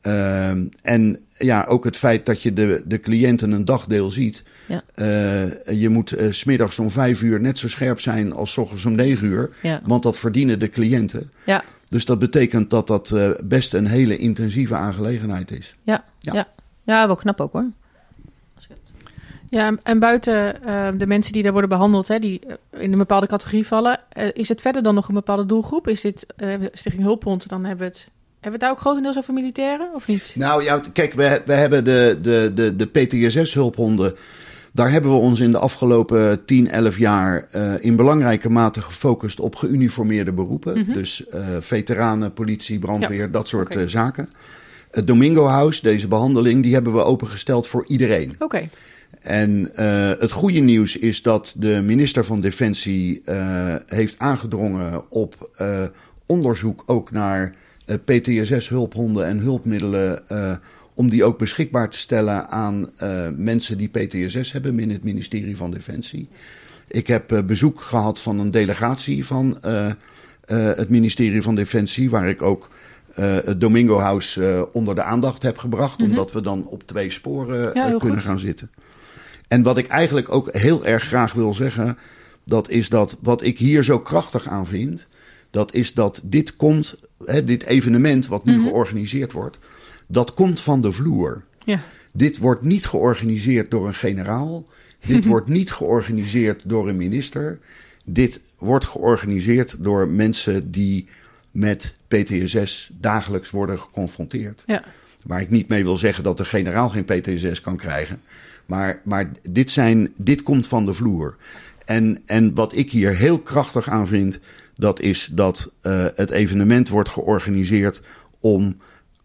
Ehm, en ja, ook het feit dat je de, de cliënten een dagdeel ziet. Ja. Uh, je moet uh, smiddags om vijf uur net zo scherp zijn als s ochtends om negen uur. Ja. Want dat verdienen de cliënten. Ja. Dus dat betekent dat dat eh, best een hele intensieve aangelegenheid is. Ja, Ja. ja. ja. wel knap ook hoor. Ja, en- en buiten eh, de mensen die daar worden behandeld, hè, die eh, in een bepaalde categorie vallen, eh, is het verder dan nog een bepaalde doelgroep? Is dit eh, Stichting Hulphond, dan hebben we het. Hebben we het daar ook grotendeels over militairen of niet? Nou ja, kijk, we, we hebben de, de, de, de PTSS-hulphonden. Daar hebben we ons in de afgelopen 10, 11 jaar eh, in belangrijke mate gefocust op geuniformeerde beroepen. Mhm. Dus eh, veteranen, politie, brandweer, dat soort eh, zaken. Het Domingo House, deze behandeling, die hebben we opengesteld voor iedereen. Oké, En het goede nieuws is dat de minister van Defensie heeft aangedrongen op onderzoek ook naar eh, PTSS-hulphonden en hulpmiddelen. eh, om die ook beschikbaar te stellen aan eh, mensen die PTSS hebben binnen het ministerie van Defensie. Ik heb bezoek gehad van een delegatie van het ministerie van Defensie, waar ik ook het Domingo House onder de aandacht heb gebracht, omdat we dan op twee sporen Mhm. Ja, kunnen goed. gaan zitten. En wat ik eigenlijk ook heel erg graag wil zeggen, dat is dat wat ik hier zo krachtig aan vind, dat is dat dit komt, hè, dit evenement wat nu georganiseerd wordt, dat komt van de vloer. ja. Dit wordt niet georganiseerd door een generaal. [LAUGHS] Dit wordt niet georganiseerd door een minister. Dit wordt georganiseerd door mensen die met PTSS dagelijks worden geconfronteerd. ja. Waar ik niet mee wil zeggen dat de generaal geen PTSS kan krijgen. Maar, maar dit, zijn, dit komt van de vloer. En, en wat ik hier heel krachtig aan vind, dat is dat eh, het evenement wordt georganiseerd om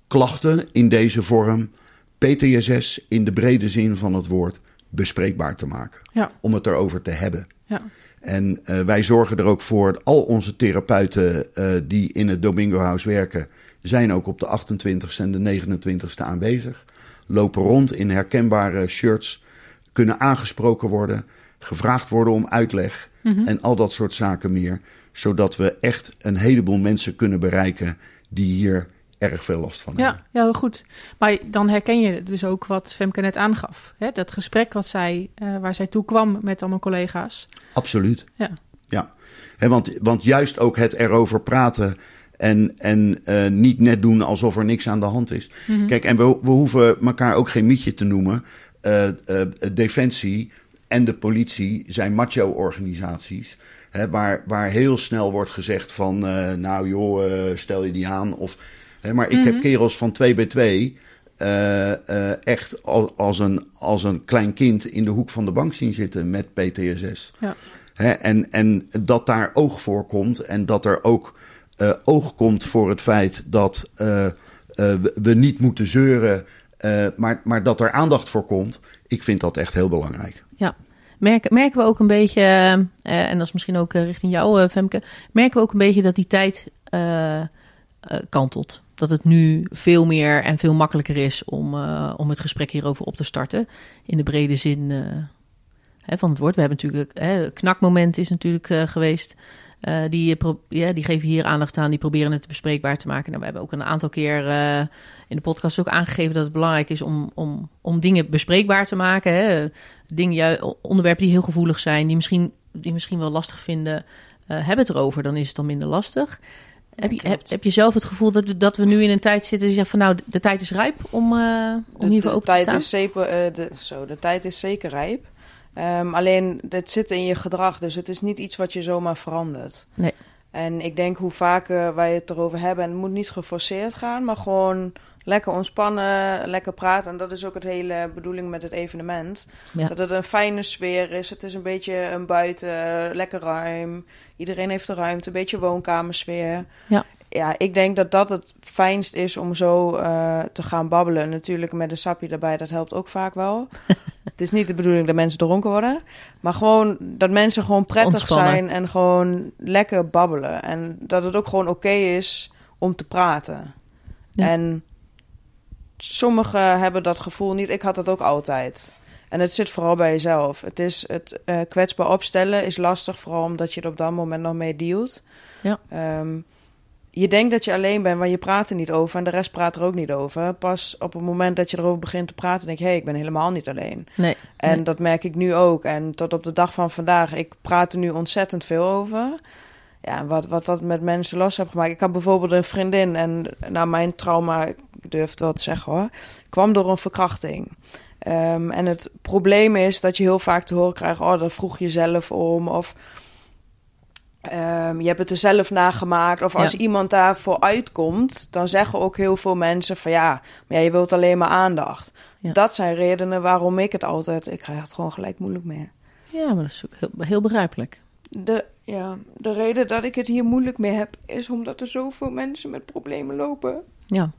klachten in deze vorm, PTSS in de brede zin van het woord, bespreekbaar te maken. Ja. Om het erover te hebben. ja. En eh, wij zorgen er ook voor, al onze therapeuten eh, die in het Domingo House werken, zijn ook op de 28ste en de 29ste aanwezig. Lopen rond in herkenbare shirts, kunnen aangesproken worden, gevraagd worden om uitleg en al dat soort zaken meer. Zodat we echt een heleboel mensen kunnen bereiken die hier erg veel last van hebben. Ja, ja, heel goed. Maar dan herken je dus ook wat Femke net aangaf. Hè? Dat gesprek wat zij, eh, waar zij toe kwam met allemaal collega's. Absoluut. Ja. Ja, Hè, want, want juist ook het erover praten en, en eh, niet net doen alsof er niks aan de hand is. Kijk, en we, we hoeven elkaar ook geen mietje te noemen. Eh, Defensie en de politie zijn macho-organisaties. Hè, waar, waar heel snel wordt gezegd van, eh, nou joh, eh, stel je die aan. Of, hè, maar ik heb kerels van 2 bij 2 eh, echt als, als, een, als een klein kind in de hoek van de bank zien zitten met PTSS. Ja. Hè, en, en dat daar oog voor komt en dat er ook oog komt voor het feit dat we, niet moeten zeuren, maar, maar dat er aandacht voor komt. Ik vind dat echt heel belangrijk. Ja. Merken, merken we ook een beetje, eh, en dat is misschien ook eh, richting jou, eh, Femke, merken we ook een beetje dat die tijd kantelt. Dat het nu veel meer en veel makkelijker is om, om het gesprek hierover op te starten. In de brede zin hè, van het woord. We hebben natuurlijk, hè, knakmoment is natuurlijk geweest. Eh, die, pro- ja, die geven hier aandacht aan, die proberen het bespreekbaar te maken. Nou, we hebben ook een aantal keer eh, in de podcast ook aangegeven dat het belangrijk is om, om, om dingen bespreekbaar te maken. Hè. Dingen, onderwerpen die heel gevoelig zijn, die misschien, die misschien wel lastig vinden, eh, hebben het erover, dan is het dan minder lastig. heb, je, heb, je zelf het gevoel dat we, dat we nu in een tijd zitten die zegt van nou, de, de tijd is rijp om, eh om hiervoor open te tijd staan? is zeker, eh, de, zo, de tijd is zeker rijp. Ehm, alleen, het zit in je gedrag, dus het is niet iets wat je zomaar verandert. Nee. En ik denk hoe vaker wij het erover hebben, en het moet niet geforceerd gaan, maar gewoon lekker ontspannen, lekker praten. En dat is ook het hele bedoeling met het evenement. Ja. Dat het een fijne sfeer is. Het is een beetje een buiten, lekker ruim. Iedereen heeft de ruimte, een beetje woonkamersfeer. Ja. Ja, ik denk dat dat het fijnst is om zo eh, te gaan babbelen. Natuurlijk met een sapje erbij, dat helpt ook vaak wel. [LAUGHS] het is niet de bedoeling dat mensen dronken worden. Maar gewoon dat mensen gewoon prettig Ontspannen. zijn en gewoon lekker babbelen. En dat het ook gewoon oké is om te praten. Ja. En sommigen hebben dat gevoel niet. Ik had dat ook altijd. En het zit vooral bij jezelf. Het is het eh, kwetsbaar opstellen is lastig, vooral omdat je er op dat moment nog mee dealt. Ja. Ehm, je denkt dat je alleen bent, maar je praat er niet over en de rest praat er ook niet over. Pas op het moment dat je erover begint te praten, denk je: hé, hey, ik ben helemaal niet alleen. Nee. En Nee. dat merk ik nu ook. En tot op de dag van vandaag, ik praat er nu ontzettend veel over. ja, wat, wat dat met mensen los heb gemaakt. Ik had bijvoorbeeld een vriendin en nou, mijn trauma, ik durf het wel te zeggen hoor, kwam door een verkrachting. Ehm, en het probleem is dat je heel vaak te horen krijgt: oh, dat vroeg je zelf om. Of ehm, je hebt het er zelf nagemaakt. Of als Ja. iemand daarvoor uitkomt, dan zeggen ook heel veel mensen: van ja, maar ja, je wilt alleen maar aandacht. Ja. Dat zijn redenen waarom ik het altijd. Ik krijg het gewoon gelijk moeilijk mee. Ja, maar dat is ook heel, heel begrijpelijk. De, ja, de reden dat ik het hier moeilijk mee heb, is omdat er zoveel mensen met problemen lopen. Ja,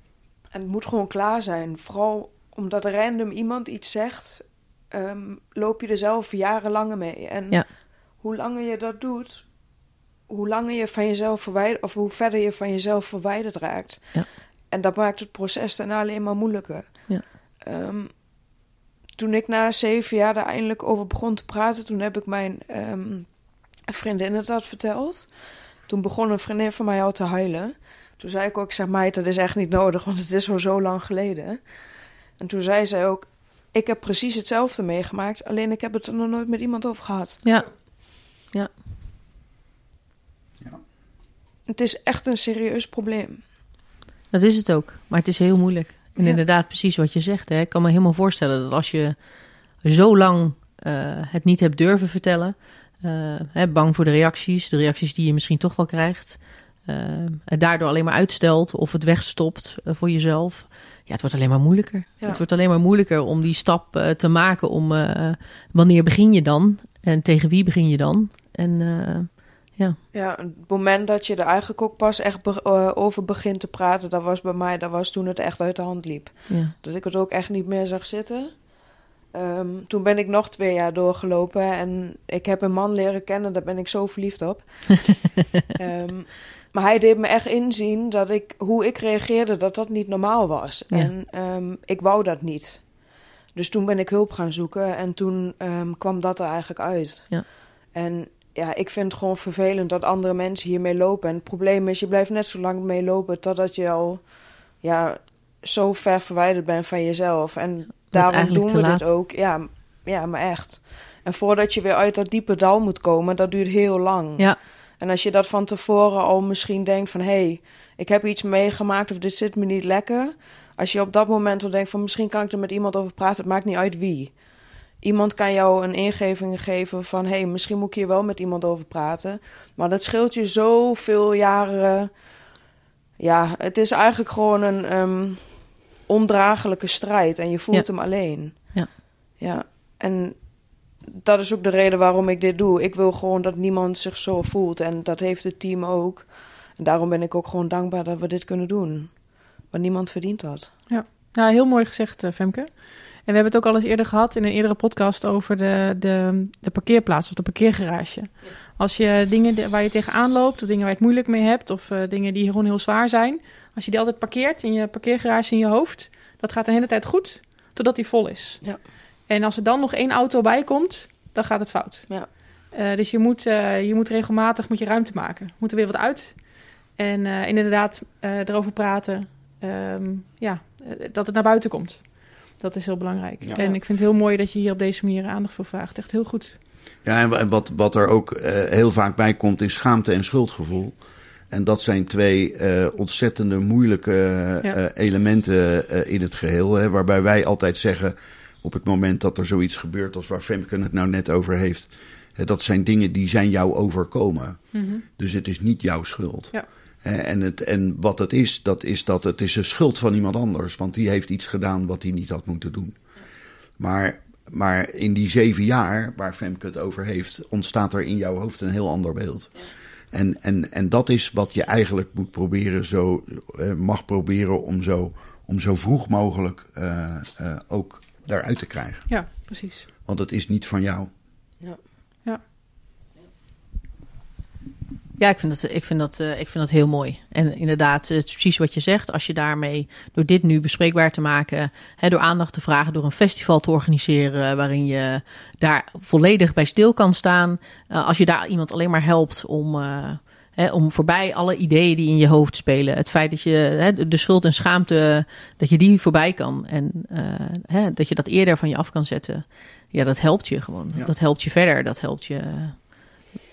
En het moet gewoon klaar zijn. Vooral omdat random iemand iets zegt, ehm, loop je er zelf jarenlang mee. En Ja. hoe langer je dat doet, hoe langer je van jezelf verwijderd, of hoe verder je van jezelf verwijderd raakt. Ja. En dat maakt het proces daarna alleen maar moeilijker. Ja. Ehm, toen ik na zeven jaar daar eindelijk over begon te praten, toen heb ik mijn ehm, vriendin het dat verteld. Toen begon een vriendin van mij al te huilen. Toen zei ik ook, ik zeg meid, dat is echt niet nodig, want het is al zo lang geleden. En toen zei zij ook, ik heb precies hetzelfde meegemaakt, alleen ik heb het er nog nooit met iemand over gehad. ja, Het is echt een serieus probleem. dat is het ook. Maar het is heel moeilijk. En Ja. inderdaad, precies wat je zegt. Hè. Ik kan me helemaal voorstellen dat als je zo lang eh, het niet hebt durven vertellen, eh, hè, bang voor de reacties, de reacties die je misschien toch wel krijgt, eh, het daardoor alleen maar uitstelt of het wegstopt voor jezelf. Ja, het wordt alleen maar moeilijker. Ja. Het wordt alleen maar moeilijker om die stap te maken. Om wanneer begin je dan en tegen wie begin je dan? En eh, Ja, het moment dat je er eigenlijk ook pas echt be- eh, over begint te praten, dat was bij mij, dat was toen het echt uit de hand liep. ja, Dat ik het ook echt niet meer zag zitten. Ehm, toen ben ik nog twee jaar doorgelopen en ik heb een man leren kennen, daar ben ik zo verliefd op. [LAUGHS] Ehm, maar hij deed me echt inzien dat ik, hoe ik reageerde, dat dat niet normaal was. Ja. En ehm, ik wou dat niet. Dus toen ben ik hulp gaan zoeken en toen kwam dat er eigenlijk uit. Ja. En ja, ik vind het gewoon vervelend dat andere mensen hiermee lopen. En het probleem is, je blijft net zo lang mee lopen totdat je al ja, zo ver verwijderd bent van jezelf. En daarom doen we dit ook. Ja, ja, maar echt. En voordat je weer uit dat diepe dal moet komen, dat duurt heel lang. ja, En als je dat van tevoren al misschien denkt van... hé, hey, ik heb iets meegemaakt of dit zit me niet lekker. Als je op dat moment al denkt van... misschien kan ik er met iemand over praten, het maakt niet uit wie. Iemand kan jou een ingeving geven van... hé, hey, misschien moet ik hier wel met iemand over praten. Maar dat scheelt je zoveel jaren... Ja, het is eigenlijk gewoon een ehm, ondraaglijke strijd. En je voelt Ja. hem alleen. Ja. Ja, en dat is ook de reden waarom ik dit doe. Ik wil gewoon dat niemand zich zo voelt. En dat heeft het team ook. En daarom ben ik ook gewoon dankbaar dat we dit kunnen doen. Want niemand verdient dat. Ja, heel mooi gezegd, eh, Femke. En we hebben het ook al eens eerder gehad in een eerdere podcast over de, de, de parkeerplaats of de parkeergarage. Als je dingen waar je tegenaan loopt, of dingen waar je het moeilijk mee hebt, of eh, dingen die gewoon heel zwaar zijn, als je die altijd parkeert in je parkeergarage in je hoofd, dat gaat de hele tijd goed, totdat die vol is. Ja. En als er dan nog één auto bij komt, dan gaat het fout. Ja. Eh, dus je moet, eh, je moet regelmatig moet je ruimte maken. Moet er weer wat uit. En inderdaad erover praten. Ehm, ja, dat het naar buiten komt. Dat is heel belangrijk. Ja. En ik vind het heel mooi dat je hier op deze manier aandacht voor vraagt. Echt heel goed. Ja, en wa- en wat, wat er ook eh, heel vaak bij komt, is schaamte en schuldgevoel. En dat zijn twee eh, ontzettende moeilijke eh, Ja. elementen eh, in het geheel. Hè, waarbij wij altijd zeggen, op het moment dat er zoiets gebeurt als waar Femke het nou net over heeft. Hè, dat zijn dingen die zijn jou overkomen. Dus het is niet jouw schuld. Ja. En, het, en wat het is, dat is dat het is een schuld van iemand anders. Want die heeft iets gedaan wat hij niet had moeten doen. Maar, maar in die zeven jaar waar Femke het over heeft, ontstaat er in jouw hoofd een heel ander beeld. En, en, en dat is wat je eigenlijk moet proberen, zo, eh, mag proberen om zo, om zo vroeg mogelijk eh, eh, ook daaruit te krijgen. Ja, precies. Want het is niet van jou. Ja, ik vind dat, ik vind dat, eh, ik vind dat heel mooi. En inderdaad, het is precies wat je zegt. Als je daarmee, door dit nu bespreekbaar te maken, hè, door aandacht te vragen, door een festival te organiseren waarin je daar volledig bij stil kan staan. eh, als je daar iemand alleen maar helpt om, eh, om voorbij alle ideeën die in je hoofd spelen. Het feit dat je de- schuld en schaamte, dat je die voorbij kan. En eh, dat je dat eerder van je af kan zetten. Ja, dat helpt je gewoon. Ja. Dat helpt je verder. Dat helpt je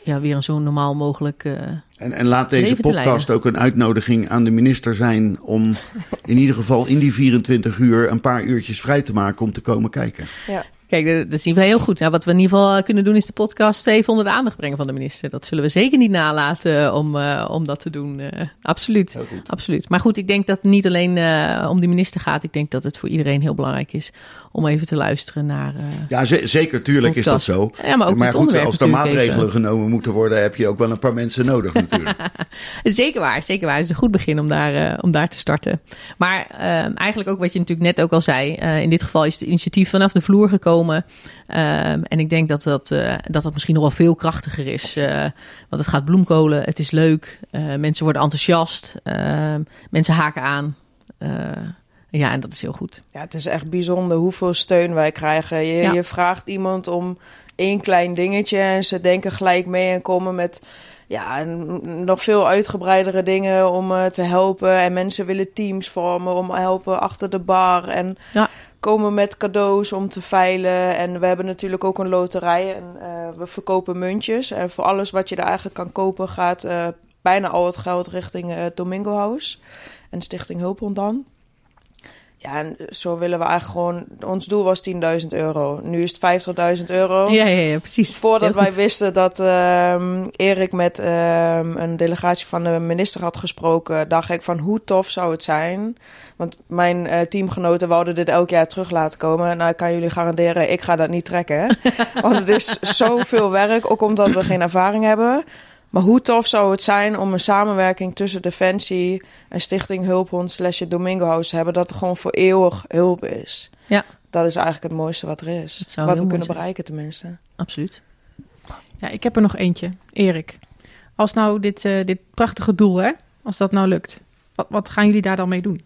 ja, weer een zo normaal mogelijk. eh, En, en laat deze podcast ook een uitnodiging aan de minister zijn om in ieder geval in die 24 uur een paar uurtjes vrij te maken om te komen kijken. Ja. Kijk, dat ieder geval heel goed. Nou, wat we in ieder geval kunnen doen is de podcast even onder de aandacht brengen van de minister. Dat zullen we zeker niet nalaten om, eh, om dat te doen. Eh, absoluut. Absoluut. Maar goed, ik denk dat het niet alleen eh, om die minister gaat. Ik denk dat het voor iedereen heel belangrijk is om even te luisteren naar. eh, Ja, ze- zeker, tuurlijk is dat zo. Ja, maar ook goed, als er maatregelen even. genomen moeten worden, heb je ook wel een paar mensen nodig [LAUGHS] natuurlijk. Zeker waar, zeker waar. Het is een goed begin om daar, eh, om daar te starten. Maar eh, eigenlijk ook wat je natuurlijk net ook al zei. eh, in dit geval is het initiatief vanaf de vloer gekomen. Ehm, en ik denk dat dat, dat dat misschien nog wel veel krachtiger is. want het gaat bloemkolen, het is leuk. mensen worden enthousiast. ehm, mensen haken aan. Ja, en dat is heel goed. Ja, het is echt bijzonder hoeveel steun wij krijgen. Je, Ja. je vraagt iemand om één klein dingetje en ze denken gelijk mee en komen met ja, nog veel uitgebreidere dingen om eh, te helpen. En mensen willen teams vormen om te helpen achter de bar. En Ja. komen met cadeaus om te veilen. En we hebben natuurlijk ook een loterij en eh, we verkopen muntjes. En voor alles wat je er eigenlijk kan kopen gaat eh, bijna al het geld richting Domingo House en Stichting Hulphond dan. Ja, en zo willen we eigenlijk gewoon... Ons doel was 10.000 euro. Nu is het 50.000 euro. Ja, ja, ja precies. Voordat wij wisten dat ehm, Erik met ehm, een delegatie van de minister had gesproken, dacht ik van hoe tof zou het zijn. Want mijn eh, teamgenoten wouden dit elk jaar terug laten komen. Nou, ik kan jullie garanderen, ik ga dat niet trekken. [LAUGHS] Want het is zoveel werk, ook omdat we geen ervaring hebben. Maar hoe tof zou het zijn om een samenwerking tussen Defensie en Stichting Hulphond slash House te hebben, dat er gewoon voor eeuwig hulp is. Ja. Dat is eigenlijk het mooiste wat er is. Wat we kunnen zijn. bereiken tenminste. Absoluut. Ja, ik heb er nog eentje. Erik, als nou dit, eh, dit prachtige doel, hè, als dat nou lukt, wat, wat gaan jullie daar dan mee doen?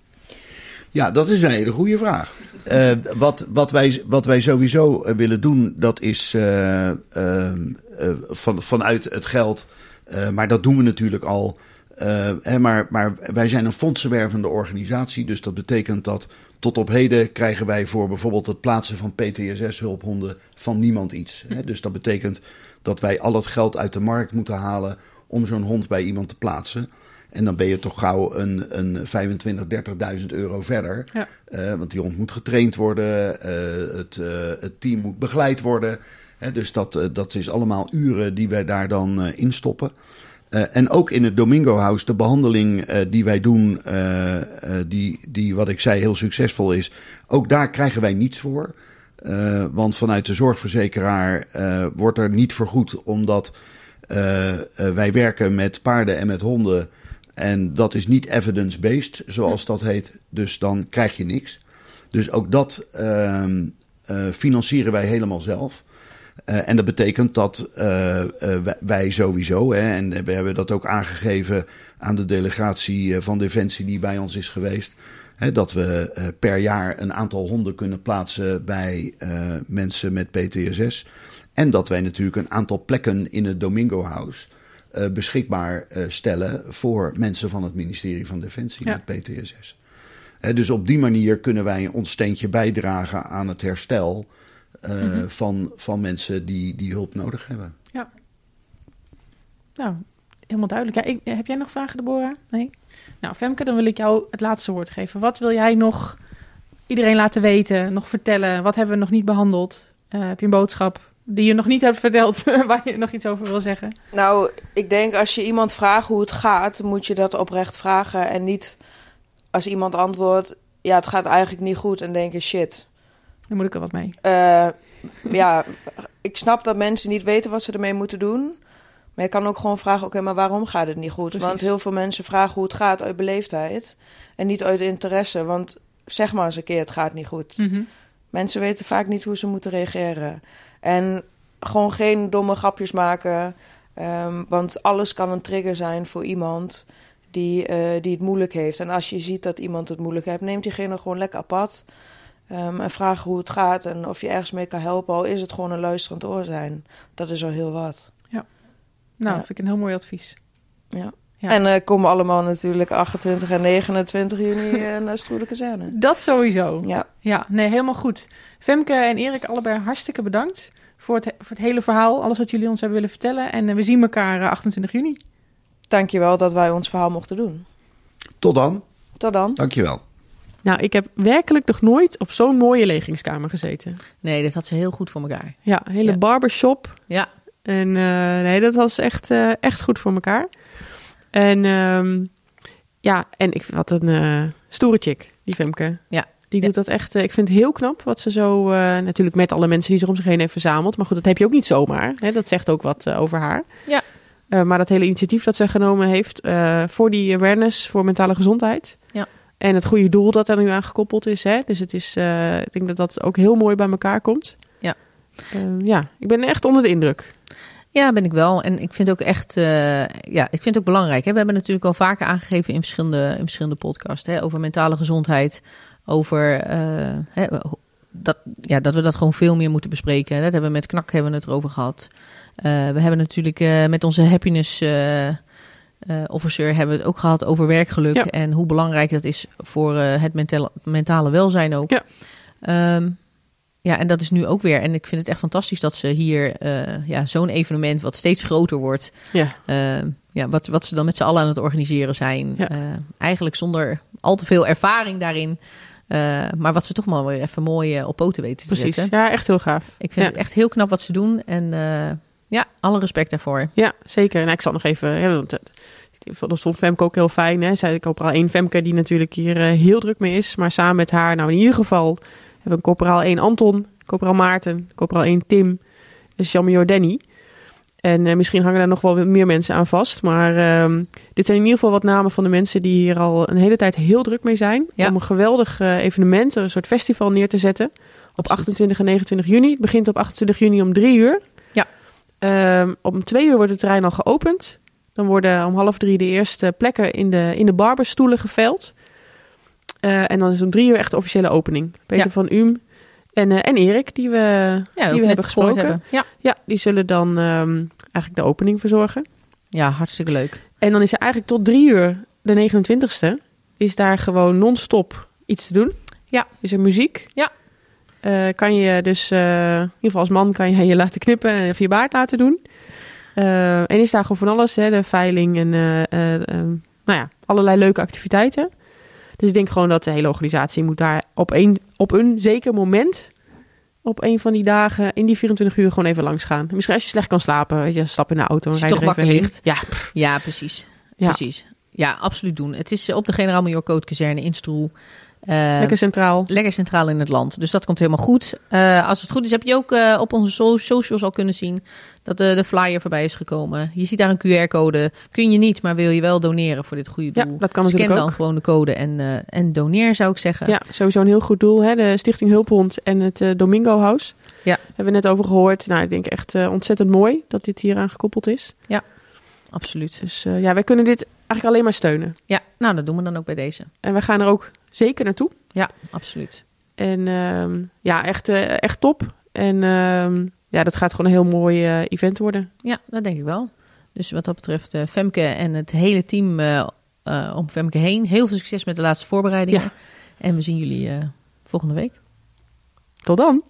Ja, dat is een hele goede vraag. Eh, wat, wat, wij, wat wij sowieso eh, willen doen, dat is eh, ehm, eh, van, vanuit het geld. Eh, maar dat doen we natuurlijk al. eh, hè, maar, maar wij zijn een fondsenwervende organisatie. Dus dat betekent dat tot op heden krijgen wij voor bijvoorbeeld het plaatsen van PTSS-hulphonden van niemand iets. Hè. Dus dat betekent dat wij al het geld uit de markt moeten halen om zo'n hond bij iemand te plaatsen. En dan ben je toch gauw een, een 25, 30.000 euro verder. Ja. Eh, want die hond moet getraind worden, het, het team moet begeleid worden. Dus dat, eh, dat is allemaal uren die wij daar dan eh, in stoppen. Eh, en ook in het Domingo House, de behandeling eh, die wij doen, die, die wat ik zei heel succesvol is, ook daar krijgen wij niets voor. Want vanuit de zorgverzekeraar wordt er niet vergoed, omdat wij werken met paarden en met honden. En dat is niet evidence-based, zoals dat heet. Dus dan krijg je niks. Dus ook dat ehm, eh, financieren wij helemaal zelf. Eh, en dat betekent dat eh, eh, wij- sowieso, hè, en we hebben dat ook aangegeven aan de delegatie van Defensie die bij ons is geweest, hè, dat we per jaar een aantal honden kunnen plaatsen bij mensen met PTSS. En dat wij natuurlijk een aantal plekken in het Domingo House beschikbaar stellen voor mensen van het ministerie van Defensie Ja. met PTSS. Dus op die manier kunnen wij ons steentje bijdragen aan het herstel eh, van, van mensen die, die hulp nodig hebben. Nou, helemaal duidelijk. Ja, ik, heb jij nog vragen, Deborah? Nee? Nou, Femke, dan wil ik jou het laatste woord geven. Wat wil jij nog iedereen laten weten, nog vertellen? Wat hebben we nog niet behandeld? Eh, heb je een boodschap die je nog niet hebt verteld, [LAUGHS] waar je nog iets over wil zeggen? Nou, ik denk als je iemand vraagt hoe het gaat, moet je dat oprecht vragen. En niet als iemand antwoordt, ja, het gaat eigenlijk niet goed. En denk je, shit. Dan moet ik er wat mee. Eh, ja, ik snap dat mensen niet weten wat ze ermee moeten doen. Maar je kan ook gewoon vragen, oké, maar waarom gaat het niet goed? Precies. Want heel veel mensen vragen hoe het gaat uit beleefdheid. En niet uit interesse. Want zeg maar eens een keer, het gaat niet goed. Mhm. Mensen weten vaak niet hoe ze moeten reageren. En gewoon geen domme grapjes maken. ehm, want alles kan een trigger zijn voor iemand die, eh, die het moeilijk heeft. En als je ziet dat iemand het moeilijk heeft, neemt diegene gewoon lekker apart. Ehm, en vraag hoe het gaat en of je ergens mee kan helpen. Al is het gewoon een luisterend oor zijn. Dat is al heel wat. Nou, Ja. vind ik een heel mooi advies. Ja. Ja. En eh komen allemaal natuurlijk 28 en 29 juni [LAUGHS] eh, naar Kazerne. Dat sowieso. Ja, Ja, nee, helemaal goed. Femke en Erik, allebei hartstikke bedankt voor het, voor het hele verhaal. Alles wat jullie ons hebben willen vertellen. En eh, we zien elkaar eh, 28 juni. Dankjewel dat wij ons verhaal mochten doen. Tot dan. Tot dan. Dankjewel. Nou, ik heb werkelijk nog nooit op zo'n mooie legingskamer gezeten. Nee, dit had ze heel goed voor elkaar. Ja, een hele Ja. barbershop. Ja, En eh, nee, dat was echt, eh, echt goed voor elkaar. En ehm, ja, en ik wat een eh, stoere chick, die Femke. Ja. Die Ja. doet dat echt, ik vind het heel knap wat ze zo, natuurlijk met alle mensen die zich om zich heen heeft verzameld. Maar goed, dat heb je ook niet zomaar. Hè? Dat zegt ook wat over haar. Ja. Maar dat hele initiatief dat ze genomen heeft voor die awareness voor mentale gezondheid. Ja. En het goede doel dat er nu aan gekoppeld is. Hè? Dus het is, eh, ik denk dat dat ook heel mooi bij elkaar komt. Ja. Eh, ja, ik ben echt onder de indruk. Ja, ben ik wel. En ik vind ook echt, eh, ja, ik vind het ook belangrijk. Hè? We hebben natuurlijk al vaker aangegeven in verschillende, in verschillende podcasts hè, over mentale gezondheid, over eh, hè, dat, ja, dat we dat gewoon veel meer moeten bespreken. Dat hebben we met Knak hebben we het erover gehad. Eh, we hebben natuurlijk met onze happiness eh, eh, officer hebben we het ook gehad over werkgeluk Ja. en hoe belangrijk dat is voor eh, het mentale, mentale welzijn ook. Ja. Ehm, ja, en dat is nu ook weer. En ik vind het echt fantastisch dat ze hier eh, ja, zo'n evenement, wat steeds groter wordt, Ja. eh, ja, wat, wat ze dan met z'n allen aan het organiseren zijn. Ja. Eigenlijk zonder al te veel ervaring daarin. Maar wat ze toch maar weer even mooi op poten weten te Precies. zetten. Ja, echt heel gaaf. Ik vind Ja. het echt heel knap wat ze doen. En ja, alle respect daarvoor. Ja, zeker. En ik zal nog even. Ja, want, eh, dat vond Femke ook heel fijn. Hè? Zij corporaal 1 Femke, die natuurlijk hier eh, heel druk mee is. Maar samen met haar, nou in ieder geval, hebben we een corporaal 1 Anton, corporaal Maarten, corporaal 1 Tim, en Jean Danny. En eh, misschien hangen daar nog wel meer mensen aan vast. Maar ehm, dit zijn in ieder geval wat namen van de mensen die hier al een hele tijd heel druk mee zijn. Ja. Om een geweldig evenement, een soort festival neer te zetten. Op Absoluut. 28 en 29 juni. Het begint op 28 juni om drie uur. Ehm, om twee uur wordt het terrein al geopend. Dan worden om half drie de eerste plekken in de, in de barberstoelen geveld. Eh, en dan is om drie uur echt de officiële opening. Peter Ja. van Uhm en, eh, en Erik, die we, Ja, die we hebben gesproken. hebben. Ja. Ja, die zullen dan ehm, eigenlijk de opening verzorgen. ja, hartstikke leuk. En dan is er eigenlijk tot drie uur, de 29ste, is daar gewoon non-stop iets te doen. Ja. Is er muziek. Ja. Eh, kan je dus, eh, in ieder geval als man, kan je [LAUGHS] je laten knippen en even je baard laten doen. Eh, en is daar gewoon van alles, hè, de veiling en nou ja, allerlei leuke activiteiten. Dus ik denk gewoon dat de hele organisatie moet daar op een, op een zeker moment, op een van die dagen, in die 24 uur gewoon even langs gaan. Misschien als je slecht kan slapen, weet je, stap in de auto en Als je rijd er toch even ligt. Ja, pff, Ja, precies. Ja. Precies. Ja, absoluut doen. Het is op de Generaal Major Code Kazerne in Stroel. Eh, lekker centraal. lekker centraal in het land. Dus dat komt helemaal goed. Eh, als het goed is, heb je ook eh, op onze so- socials al kunnen zien dat de, de flyer voorbij is gekomen. Je ziet daar een QR-code. Kun je niet, maar wil je wel doneren voor dit goede Ja, doel? dat kan Scan dan ook. gewoon de code en, en doneer, zou ik zeggen. Ja, sowieso een heel goed doel. Hè? De Stichting Hulphond en het Domingo House. Ja. Hebben we net over gehoord. Nou, ik denk echt ontzettend mooi dat dit hier aan gekoppeld is. Absoluut. Dus ja, wij kunnen dit eigenlijk alleen maar steunen. Ja, nou, dat doen we dan ook bij deze. En wij gaan er ook zeker naartoe. Ja, absoluut. En ehm, ja, echt, eh, echt top. En ehm, ja, dat gaat gewoon een heel mooi eh, event worden. Ja, dat denk ik wel. Dus wat dat betreft, eh, Femke en het hele team om Femke heen. Heel veel succes met de laatste voorbereidingen. Ja. En we zien jullie volgende week. Tot dan!